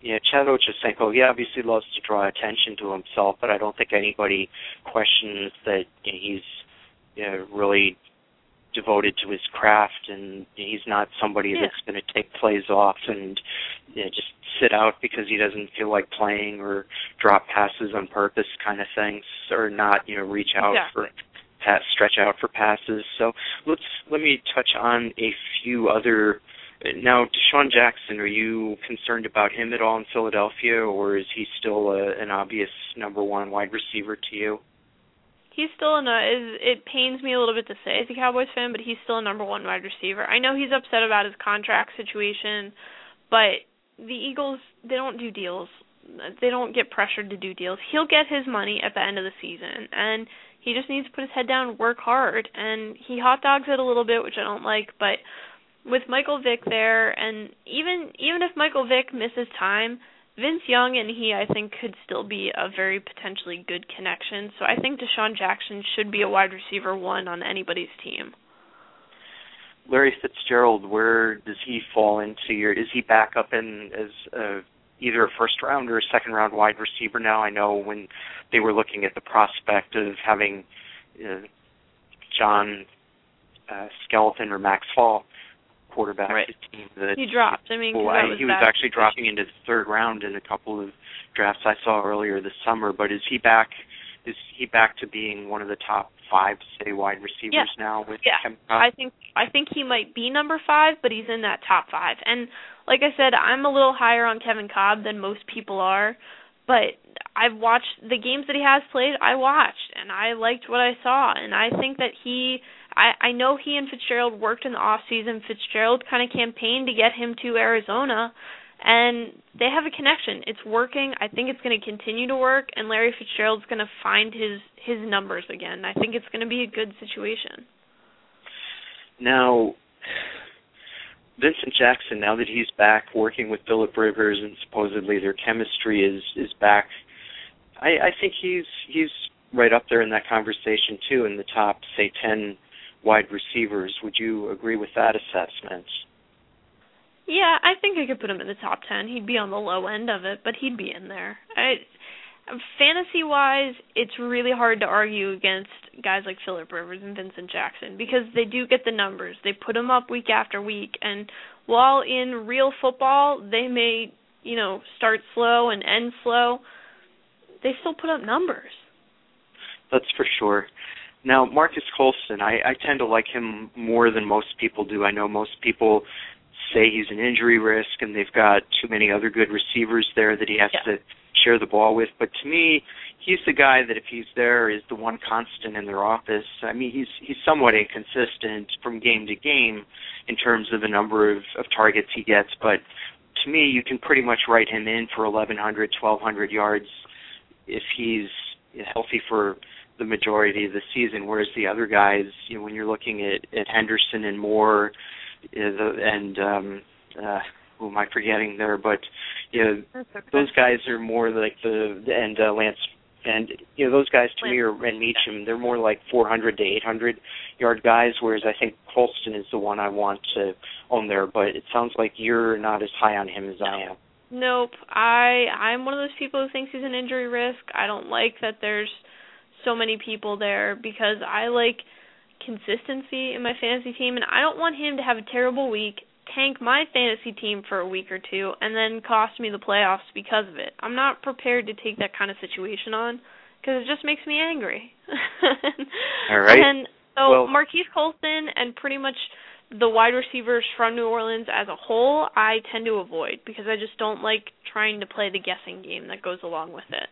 yeah, Chad Ochocinco, he obviously loves to draw attention to himself, but I don't think anybody questions that you know, he's you know, really devoted to his craft and he's not somebody Yeah. that's going to take plays off and you know, just sit out because he doesn't feel like playing or drop passes on purpose kind of things or not you know reach out Exactly. for pass stretch out for passes so let's let me touch on a few other now DeSean Jackson are you concerned about him at all in Philadelphia or is he still a, an obvious number one wide receiver to you He's still in a. Uh, is, it pains me a little bit to say as a Cowboys fan, but he's still a number one wide receiver. I know he's upset about his contract situation, but the Eagles they don't do deals. They don't get pressured to do deals. He'll get his money at the end of the season, and he just needs to put his head down work hard. And he hot dogs it a little bit, which I don't like, but with Michael Vick there, and even even if Michael Vick misses time, Vince Young and he, I think, could still be a very potentially good connection. So I think DeSean Jackson should be a wide receiver one on anybody's team. Larry Fitzgerald, where does he fall into your? Is he back up in as a, either a first round or a second round wide receiver now? I know when they were looking at the prospect of having uh, John uh, Skelton or Max Hall quarterback right. team that he dropped. I mean, well, I, he was actually dropping into the third round in a couple of drafts I saw earlier this summer. But is he back? Is he back to being one of the top five, say, wide receivers yeah. now with yeah. I think I think he might be number five, but he's in that top five. And like I said, I'm a little higher on Kevin Kolb than most people are, but I've watched the games that he has played. I watched, and I liked what I saw, and I think that he. I I know he and Fitzgerald worked in the off season. Fitzgerald kind of campaigned to get him to Arizona, and they have a connection. It's working. I think it's going to continue to work, and Larry Fitzgerald's going to find his his numbers again. I think it's going to be a good situation. Now, Vincent Jackson, now that he's back working with Philip Rivers and supposedly their chemistry is is back, I, I think he's he's right up there in that conversation too, in the top say ten wide receivers. Would you agree with that assessment? Yeah, I think I could put him in the top ten. He'd be on the low end of it, but he'd be in there. I fantasy wise, it's really hard to argue against guys like Philip Rivers and Vincent Jackson because they do get the numbers. They put them up week after week, and while in real football they may, you know, start slow and end slow, they still put up numbers. That's for sure. Now, Marques Colston, I, I tend to like him more than most people do. I know most people say he's an injury risk and they've got too many other good receivers there that he has yeah. to share the ball with. But to me, he's the guy that if he's there is the one constant in their office. I mean, he's he's somewhat inconsistent from game to game in terms of the number of, of targets he gets, but to me, you can pretty much write him in for 1,100, 1,200 yards if he's healthy for the majority of the season. Whereas the other guys, you know, when you're looking at, at Henderson and Moore, and um, uh, who am I forgetting there? But you know, okay. those guys are more like the and uh, Lance and you know those guys to Lance. me are and Meachem. They're more like 400 to 800 yard guys, whereas I think Colston is the one I want to own there. But it sounds like you're not as high on him as I am. Nope. I I'm one of those people who thinks he's an injury risk. I don't like that there's so many people there because I like consistency in my fantasy team and I don't want him to have a terrible week, tank my fantasy team for a week or two and then cost me the playoffs because of it. I'm not prepared to take that kind of situation on because it just makes me angry. All right. And so well, Marques Colston and pretty much the wide receivers from New Orleans as a whole, I tend to avoid because I just don't like trying to play the guessing game that goes along with it.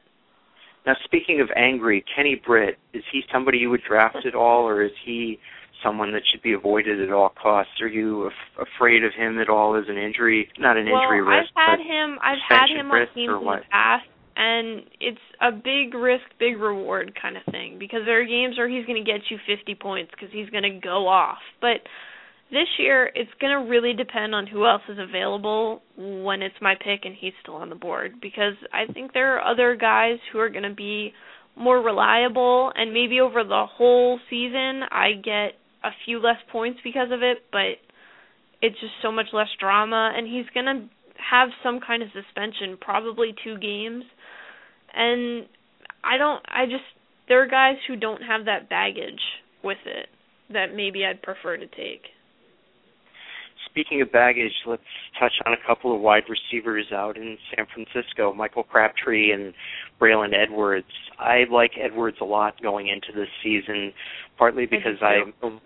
Now, speaking of angry, Kenny Britt, is he somebody you would draft at all, or is he someone that should be avoided at all costs? Are you af- afraid of him at all as an injury? Not an well, injury risk, I've had him. I've had him on teams in the past, and it's a big risk, big reward kind of thing because there are games where he's going to get you 50 points because he's going to go off, but this year it's going to really depend on who else is available when it's my pick and he's still on the board because I think there are other guys who are going to be more reliable and maybe over the whole season I get a few less points because of it, but it's just so much less drama and he's going to have some kind of suspension, probably 2 games. And I don't I just there are guys who don't have that baggage with it that maybe I'd prefer to take. Speaking of baggage, let's touch on a couple of wide receivers out in San Francisco, Michael Crabtree and Braylon Edwards. I like Edwards a lot going into this season, partly because I,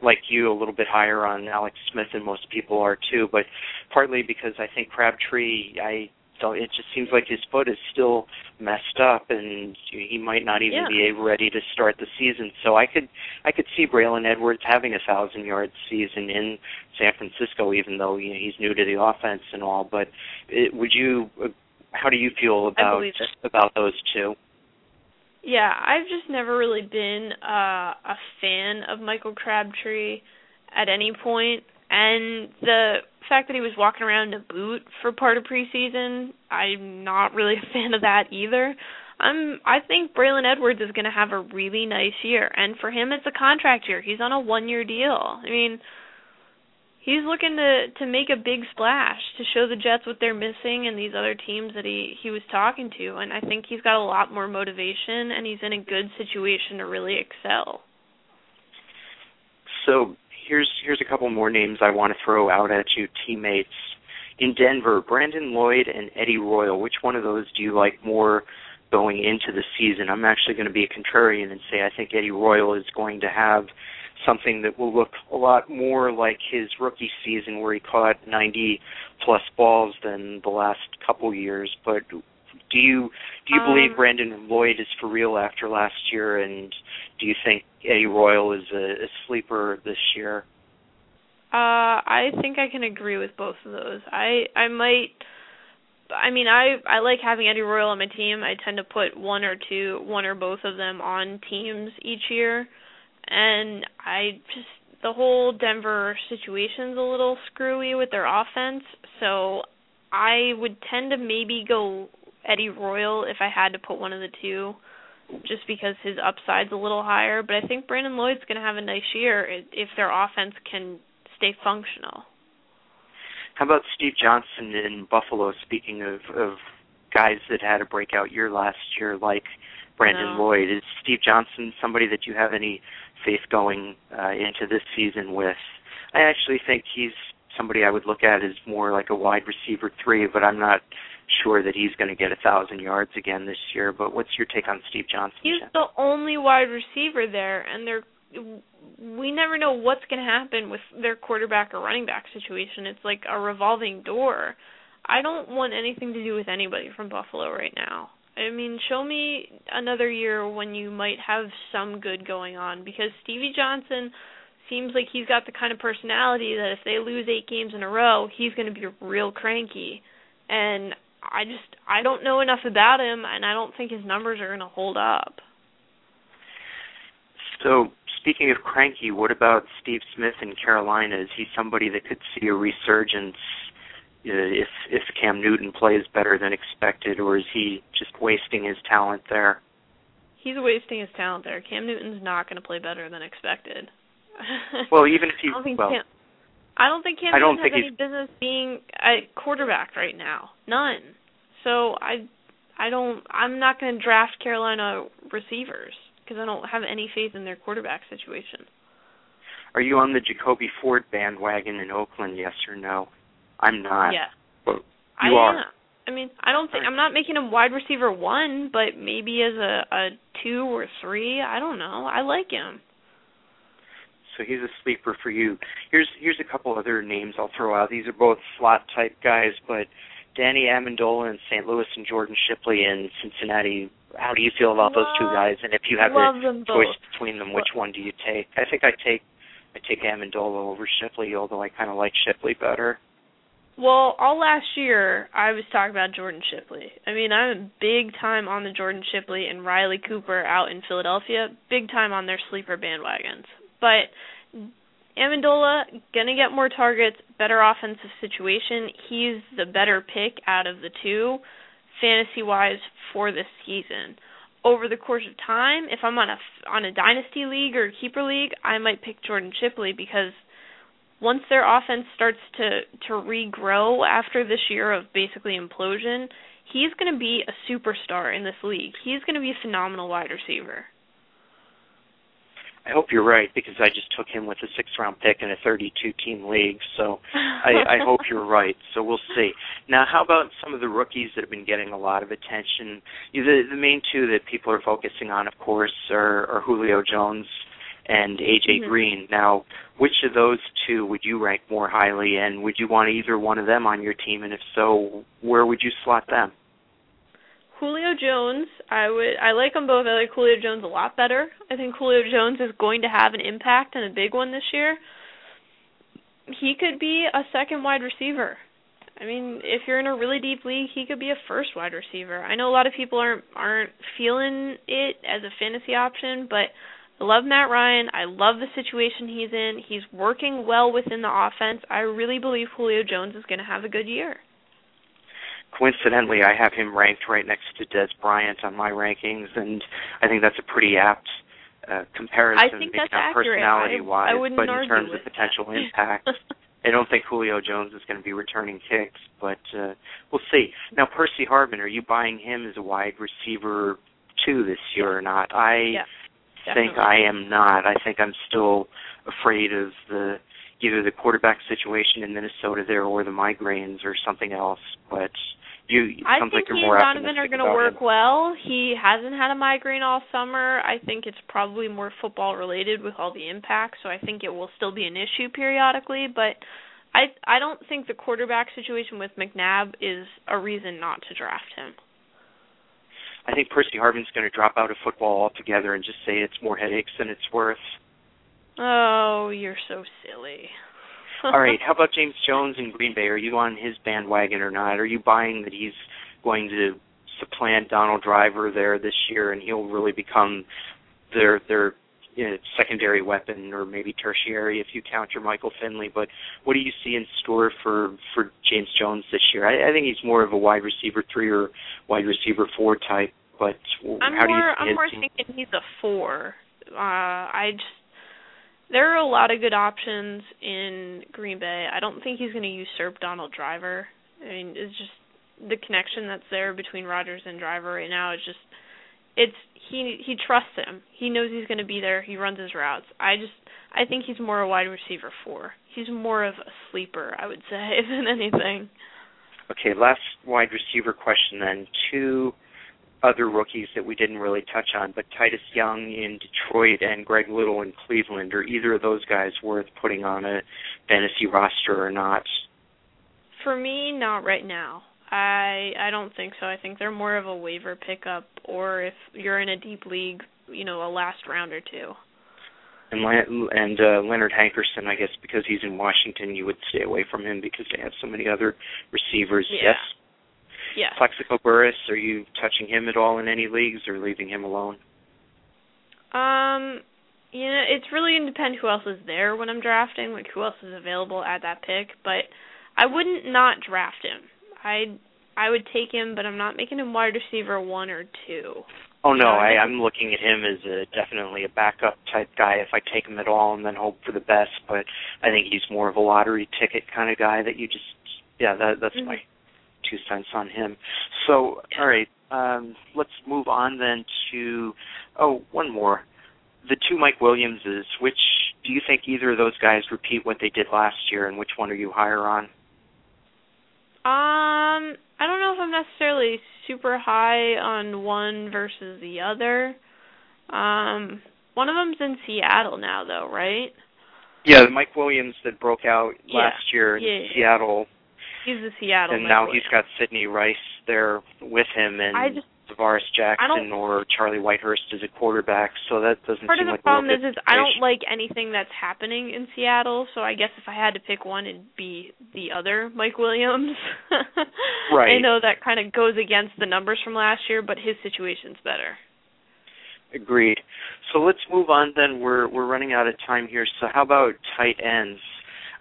like you, a little bit higher on Alex Smith than most people are too, but partly because I think Crabtree, I so it just seems like his foot is still messed up and he might not even Yeah. be ready to start the season. So I could I could see Braylon Edwards having a thousand yard season in San Francisco, even though you know, he's new to the offense and all. But it, would you? uh, How do you feel about about those two? Yeah, I've just never really been uh, a fan of Michael Crabtree at any point, And the fact that he was walking around in a boot for part of preseason, I'm not really a fan of that either. I'm I think Braylon Edwards is going to have a really nice year, and for him it's a contract year. He's on a one-year deal. I mean, he's looking to to make a big splash to show the Jets what they're missing and these other teams that he he was talking to, and I think he's got a lot more motivation and he's in a good situation to really excel. So here's here's a couple more names I want to throw out at you, teammates. In Denver, Brandon Lloyd and Eddie Royal. Which one of those do you like more going into the season. I'm actually going to be a contrarian and say I think Eddie Royal is going to have something that will look a lot more like his rookie season where he caught 90 plus balls than the last couple years. But do you do you um, believe Brandon Lloyd is for real after last year, and do you think Eddie Royal is a, a sleeper this year? Uh, I think I can agree with both of those. I I might I mean, I I like having Eddie Royal on my team. I tend to put one or two, one or both of them on teams each year, and I just the whole Denver situation's a little screwy with their offense, so I would tend to maybe go Eddie Royal if I had to put one of the two, just because his upside's a little higher. But I think Brandon Lloyd's going to have a nice year if their offense can stay functional. How about Steve Johnson in Buffalo? Speaking of of guys that had a breakout year last year, like Brandon no. Lloyd, is Steve Johnson somebody that you have any faith going uh, into this season with? I actually think he's somebody I would look at as more like a wide receiver three, but I'm not sure that he's going to get a thousand yards again this year. But what's your take on Steve Johnson? He's the only wide receiver there, and they're we never know what's going to happen with their quarterback or running back situation. It's like a revolving door. I don't want anything to do with anybody from Buffalo right now. I mean, show me another year when you might have some good going on because Stevie Johnson seems like he's got the kind of personality that if they lose 8 games in a row, he's going to be real cranky. And I just I don't know enough about him and I don't think his numbers are going to hold up. So speaking of cranky, what about Steve Smith in Carolina? Is he somebody that could see a resurgence uh, if if Cam Newton plays better than expected, or is he just wasting his talent there? He's wasting his talent there. Cam Newton's not going to play better than expected. well, even if he, I don't think well, Cam, I don't think Cam I don't Newton think has any business being a quarterback right now. None. So I, I don't. I'm not going to draft Carolina receivers because I don't have any faith in their quarterback situation. Are you on the Jacoby Ford bandwagon in Oakland? Yes or no? I'm not. Yeah. But you I are. Am. I mean, I don't think I'm not making him wide receiver one, but maybe as a a two or three. I don't know. I like him. So he's a sleeper for you. Here's here's a couple other names I'll throw out. These are both slot type guys, but Danny Amendola in St. Louis and Jordan Shipley in Cincinnati how do you feel about love, those two guys? And if you have the choice between them, which one do you take? I think I take I take Amendola over Shipley, although I kind of like Shipley better. Well, all last year I was talking about Jordan Shipley. I mean, I'm big time on the Jordan Shipley and Riley Cooper out in Philadelphia, big time on their sleeper bandwagons. But Amendola gonna get more targets, better offensive situation. He's the better pick out of the two fantasy wise for this season. Over the course of time, if I'm on a on a dynasty league or keeper league, I might pick Jordan Shipley because once their offense starts to to regrow after this year of basically implosion, he's going to be a superstar in this league. He's going to be a phenomenal wide receiver. I hope you're right because I just took him with a six round pick in a 32 team league. So I, I hope you're right. So we'll see. Now, how about some of the rookies that have been getting a lot of attention? You, the, the main two that people are focusing on, of course, are, are Julio Jones and AJ mm-hmm. Green. Now, which of those two would you rank more highly, and would you want either one of them on your team? And if so, where would you slot them? Julio Jones, I would I like them both. I like Julio Jones a lot better. I think Julio Jones is going to have an impact and a big one this year. He could be a second wide receiver. I mean, if you're in a really deep league, he could be a first wide receiver. I know a lot of people aren't aren't feeling it as a fantasy option, but I love Matt Ryan. I love the situation he's in. He's working well within the offense. I really believe Julio Jones is going to have a good year. Coincidentally, I have him ranked right next to Dez Bryant on my rankings, and I think that's a pretty apt uh, comparison. I think that's not personality-wise, I, I but in terms of potential impact. I don't think Julio Jones is going to be returning kicks, but uh, we'll see. Now, Percy Harvin, are you buying him as a wide receiver two this year or not? I yeah, think I am not. I think I'm still afraid of the either the quarterback situation in Minnesota there or the migraines or something else. But you I think like you're he and Donovan are going to work him. well. He hasn't had a migraine all summer. I think it's probably more football related with all the impact, so I think it will still be an issue periodically, but I I don't think the quarterback situation with McNabb is a reason not to draft him. I think Percy Harvin's going to drop out of football altogether and just say it's more headaches than it's worth. Oh, you're so silly. All right, how about James Jones in Green Bay? Are you on his bandwagon or not? Are you buying that he's going to supplant Donald Driver there this year and he'll really become their their you know, secondary weapon or maybe tertiary if you count Jermichael Finley. But what do you see in store for for James Jones this year? I, I think he's more of a wide receiver three or wide receiver four type. But I'm how more do you see I'm more team? thinking he's a four. Uh I just there are a lot of good options in Green Bay. I don't think he's going to usurp Donald Driver. I mean, it's just the connection that's there between Rodgers and Driver right now. It's just it's he he trusts him. He knows he's going to be there. He runs his routes. I just I think he's more a wide receiver four. He's more of a sleeper, I would say, than anything. Okay, last wide receiver question then. Two other rookies that we didn't really touch on, but Titus Young in Detroit and Greg Little in Cleveland. Are either of those guys worth putting on a fantasy roster or not? For me, not right now. I I don't think so. I think they're more of a waiver pickup, or if you're in a deep league, you know, a last round or two. And and uh, Leonard Hankerson, I guess, because he's in Washington, you would stay away from him because they have so many other receivers. Yeah. Yes. Yes. Plaxico Burress, are you touching him at all in any leagues or leaving him alone? Um, you know, it's really gonna depend who else is there when I'm drafting, like who else is available at that pick. But I wouldn't not draft him. I I would take him, but I'm not making him wide receiver one or two. Oh no, I, I'm looking at him as a definitely a backup type guy if I take him at all and then hope for the best. But I think he's more of a lottery ticket kind of guy that you just yeah, that that's Mhm. my two cents on him. So all right, um, let's move on then to oh one more, the two Mike Williamses. Which do you think either of those guys repeat what they did last year, and which one are you higher on? Um, I don't know if I'm necessarily super high on one versus the other. Um, one of them's in Seattle now, though, right? Yeah, the Mike Williams that broke out Yeah. last year in Yeah, yeah. Seattle He's the Seattle. and now he's got Sidney Rice there with him and I just Tarvaris Jackson or Charlie Whitehurst as a quarterback. So that doesn't part of the like problem a is is I don't like anything that's happening in Seattle, so I guess if I had to pick one it'd be the other Mike Williams. Right. I know that kind of goes against the numbers from last year, but his situation's better. Agreed. So let's move on then. We're we're running out of time here. So how about tight ends?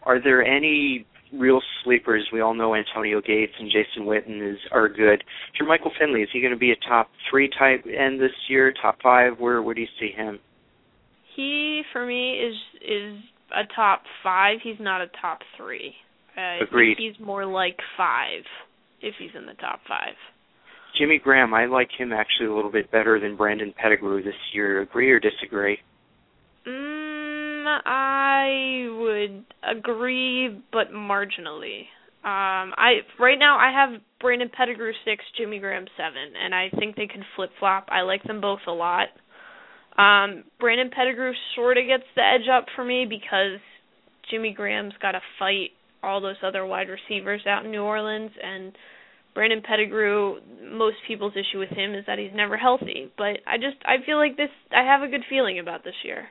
Are there any real sleepers? We all know Antonio Gates and Jason Witten is are good. Jermichael Finley, is he going to be a top three type end this year? Top five? Where where do you see him? He for me is is a top 5, he's not a top 3. Uh, Agreed. He's more like 5 if he's in the top 5. Jimmy Graham, I like him actually a little bit better than Brandon Pettigrew this year. Agree or disagree? Mm, I would agree, but marginally. Um, I right now I have Brandon Pettigrew six, Jimmy Graham seven, and I think they can flip flop. I like them both a lot. Um, Brandon Pettigrew sort of gets the edge up for me because Jimmy Graham's got to fight all those other wide receivers out in New Orleans, and Brandon Pettigrew. Most people's issue with him is that he's never healthy. But I just I feel like this. I have a good feeling about this year.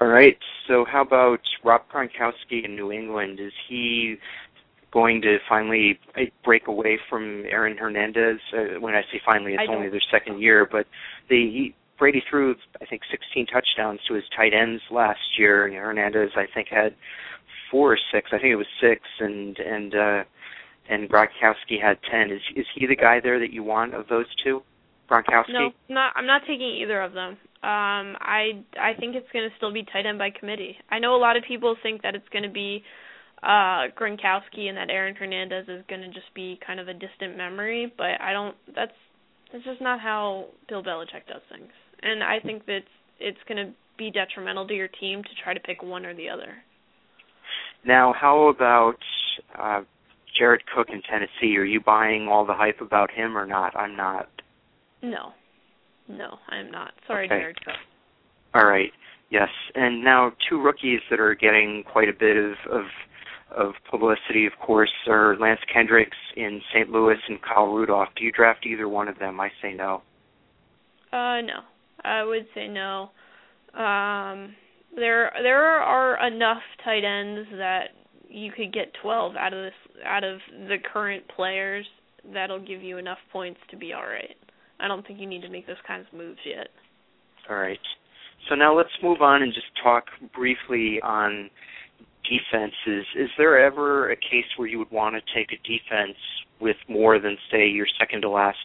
All right. So how about Rob Gronkowski in New England? Is he going to finally uh, break away from Aaron Hernandez? Uh, when I say finally, it's only their second year, but they he, Brady threw I think 16 touchdowns to his tight ends last year. And Hernandez I think had four or six. I think it was six, and and uh, and Gronkowski had ten. Is is he the guy there that you want of those two? Gronkowski? No, not. I'm not taking either of them. Um, I I think it's going to still be tight end by committee. I know a lot of people think that it's going to be uh Gronkowski and that Aaron Hernandez is going to just be kind of a distant memory, but I don't. That's that's just not how Bill Belichick does things. And I think that it's, it's going to be detrimental to your team to try to pick one or the other. Now, how about uh, Jared Cook in Tennessee? Are you buying all the hype about him or not? I'm not. No, no, I'm not. Sorry, okay. Jared. All right. Yes, and now two rookies that are getting quite a bit of of, of publicity, of course, are Lance Kendricks in St. Louis and Kyle Rudolph. Do you draft either one of them? I say no. Uh, no. I would say no. Um, there there are enough tight ends that you could get 12 out of this out of the current players that'll give you enough points to be all right. I don't think you need to make those kinds of moves yet. All right. So now let's move on and just talk briefly on defenses. Is there ever a case where you would want to take a defense with more than say your second to last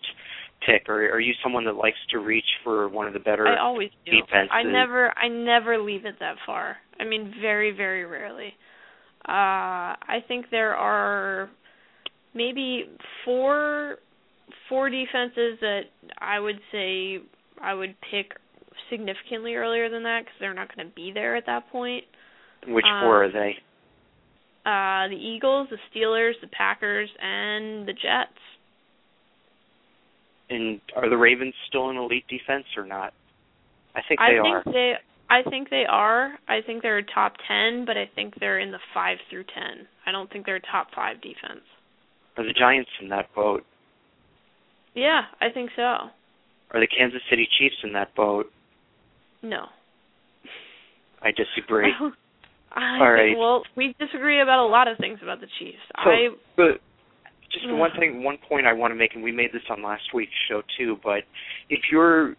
pick, or are you someone that likes to reach for one of the better I always do. defenses? I never I never leave it that far. I mean, very very rarely. Uh, I think there are maybe four four defenses that I would say I would pick significantly earlier than that because they're not going to be there at that point. Which um, four are they? Uh, the Eagles, the Steelers, the Packers, and the Jets. And are the Ravens still an elite defense or not? I think they are. I think are. they I think they are. I think they're top 10, but I think they're in the 5 through 10. I don't think they're top 5 defense. Are the Giants in that boat? Yeah, I think so. Are the Kansas City Chiefs in that boat? No. I disagree. I All right. Well, we disagree about a lot of things about the Chiefs. So, I but just one thing, one point I want to make, and we made this on last week's show too. But if you're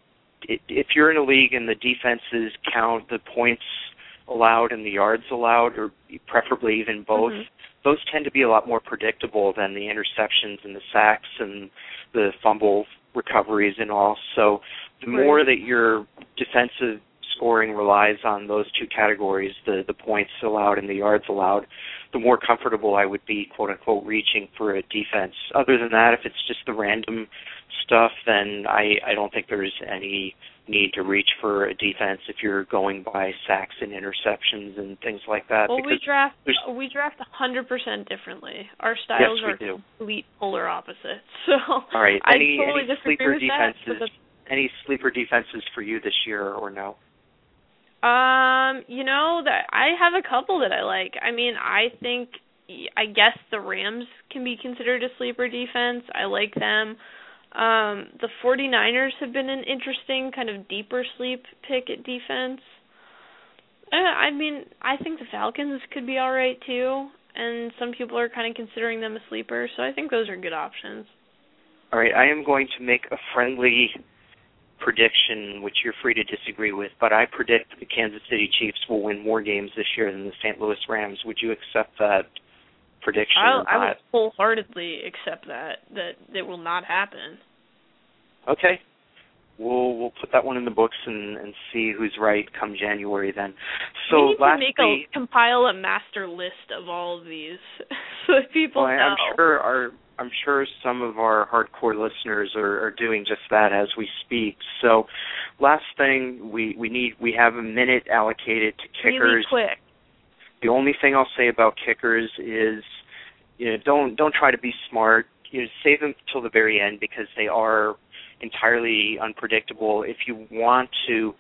if you're in a league and the defenses count the points allowed and the yards allowed, or preferably even both, Mhm. Those tend to be a lot more predictable than the interceptions and the sacks and the fumble recoveries and all. So the Right. more that your defensive scoring relies on those two categories, the the points allowed and the yards allowed, the more comfortable I would be, quote unquote, reaching for a defense. Other than that, if it's just the random stuff, then I I don't think there's any need to reach for a defense if you're going by sacks and interceptions and things like that. well, we draft we draft a hundred percent differently. Our styles yes, are do. complete polar opposites. So All right. I Any totally any sleeper with that. defenses? Any sleeper defenses for you this year or no? Um, you know that I have a couple that I like. I mean, I think I guess the Rams can be considered a sleeper defense. I like them. Um, the 49ers have been an interesting kind of deeper sleep pick at defense. Uh, I mean, I think the Falcons could be all right too, and some people are kind of considering them a sleeper, so I think those are good options. All right, I am going to make a friendly prediction, which you're free to disagree with, but I predict the Kansas City Chiefs will win more games this year than the St. Louis Rams. Would you accept that prediction I, I would wholeheartedly accept that that it will not happen. Okay. We'll we'll put that one in the books and and see who's right come January then. So we need lastly, to make a compile a master list of all of these so that people well, know. I'm sure our I'm sure some of our hardcore listeners are, are doing just that as we speak. So, last thing we we need we have a minute allocated to kickers. Really quick. The only thing I'll say about kickers is, you know, don't don't try to be smart. You know, save them till the very end because they are entirely unpredictable. If you want to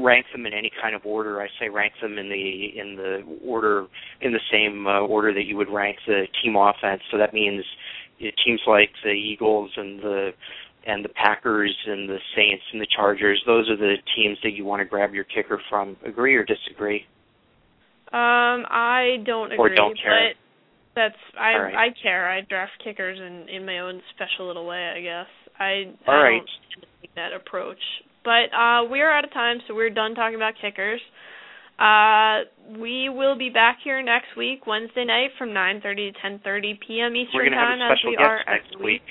rank them in any kind of order, I say rank them in the in the order in the same uh, order that you would rank the team offense. So that means you know, teams like the Eagles and the and the Packers and the Saints and the Chargers. Those are the teams that you want to grab your kicker from. Agree or disagree? Um, I don't agree, Or don't care. but that's I right. I care. I draft kickers in in my own special little way, I guess. I All I right. don't to take that approach, But uh, we are out of time, so we're done talking about kickers. Uh, we will be back here next week, Wednesday night, from 9:30 to 10:30 p.m. Eastern Time, as we are next week. week.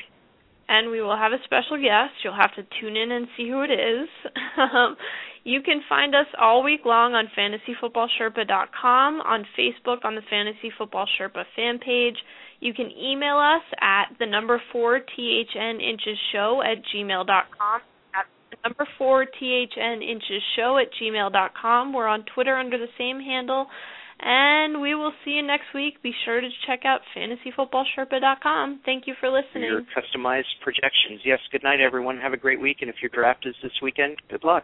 And we will have a special guest. You'll have to tune in and see who it is. You can find us all week long on fantasyfootballsherpa.com, on Facebook on the Fantasy Football Sherpa fan page. You can email us at the number four THN inches show at gmail.com. At the number four THN inches show at gmail.com. We're on Twitter under the same handle. And we will see you next week. Be sure to check out fantasyfootballsherpa.com. Thank you for listening. Your customized projections. Yes, good night, everyone. Have a great week. And if your draft is this weekend, good luck.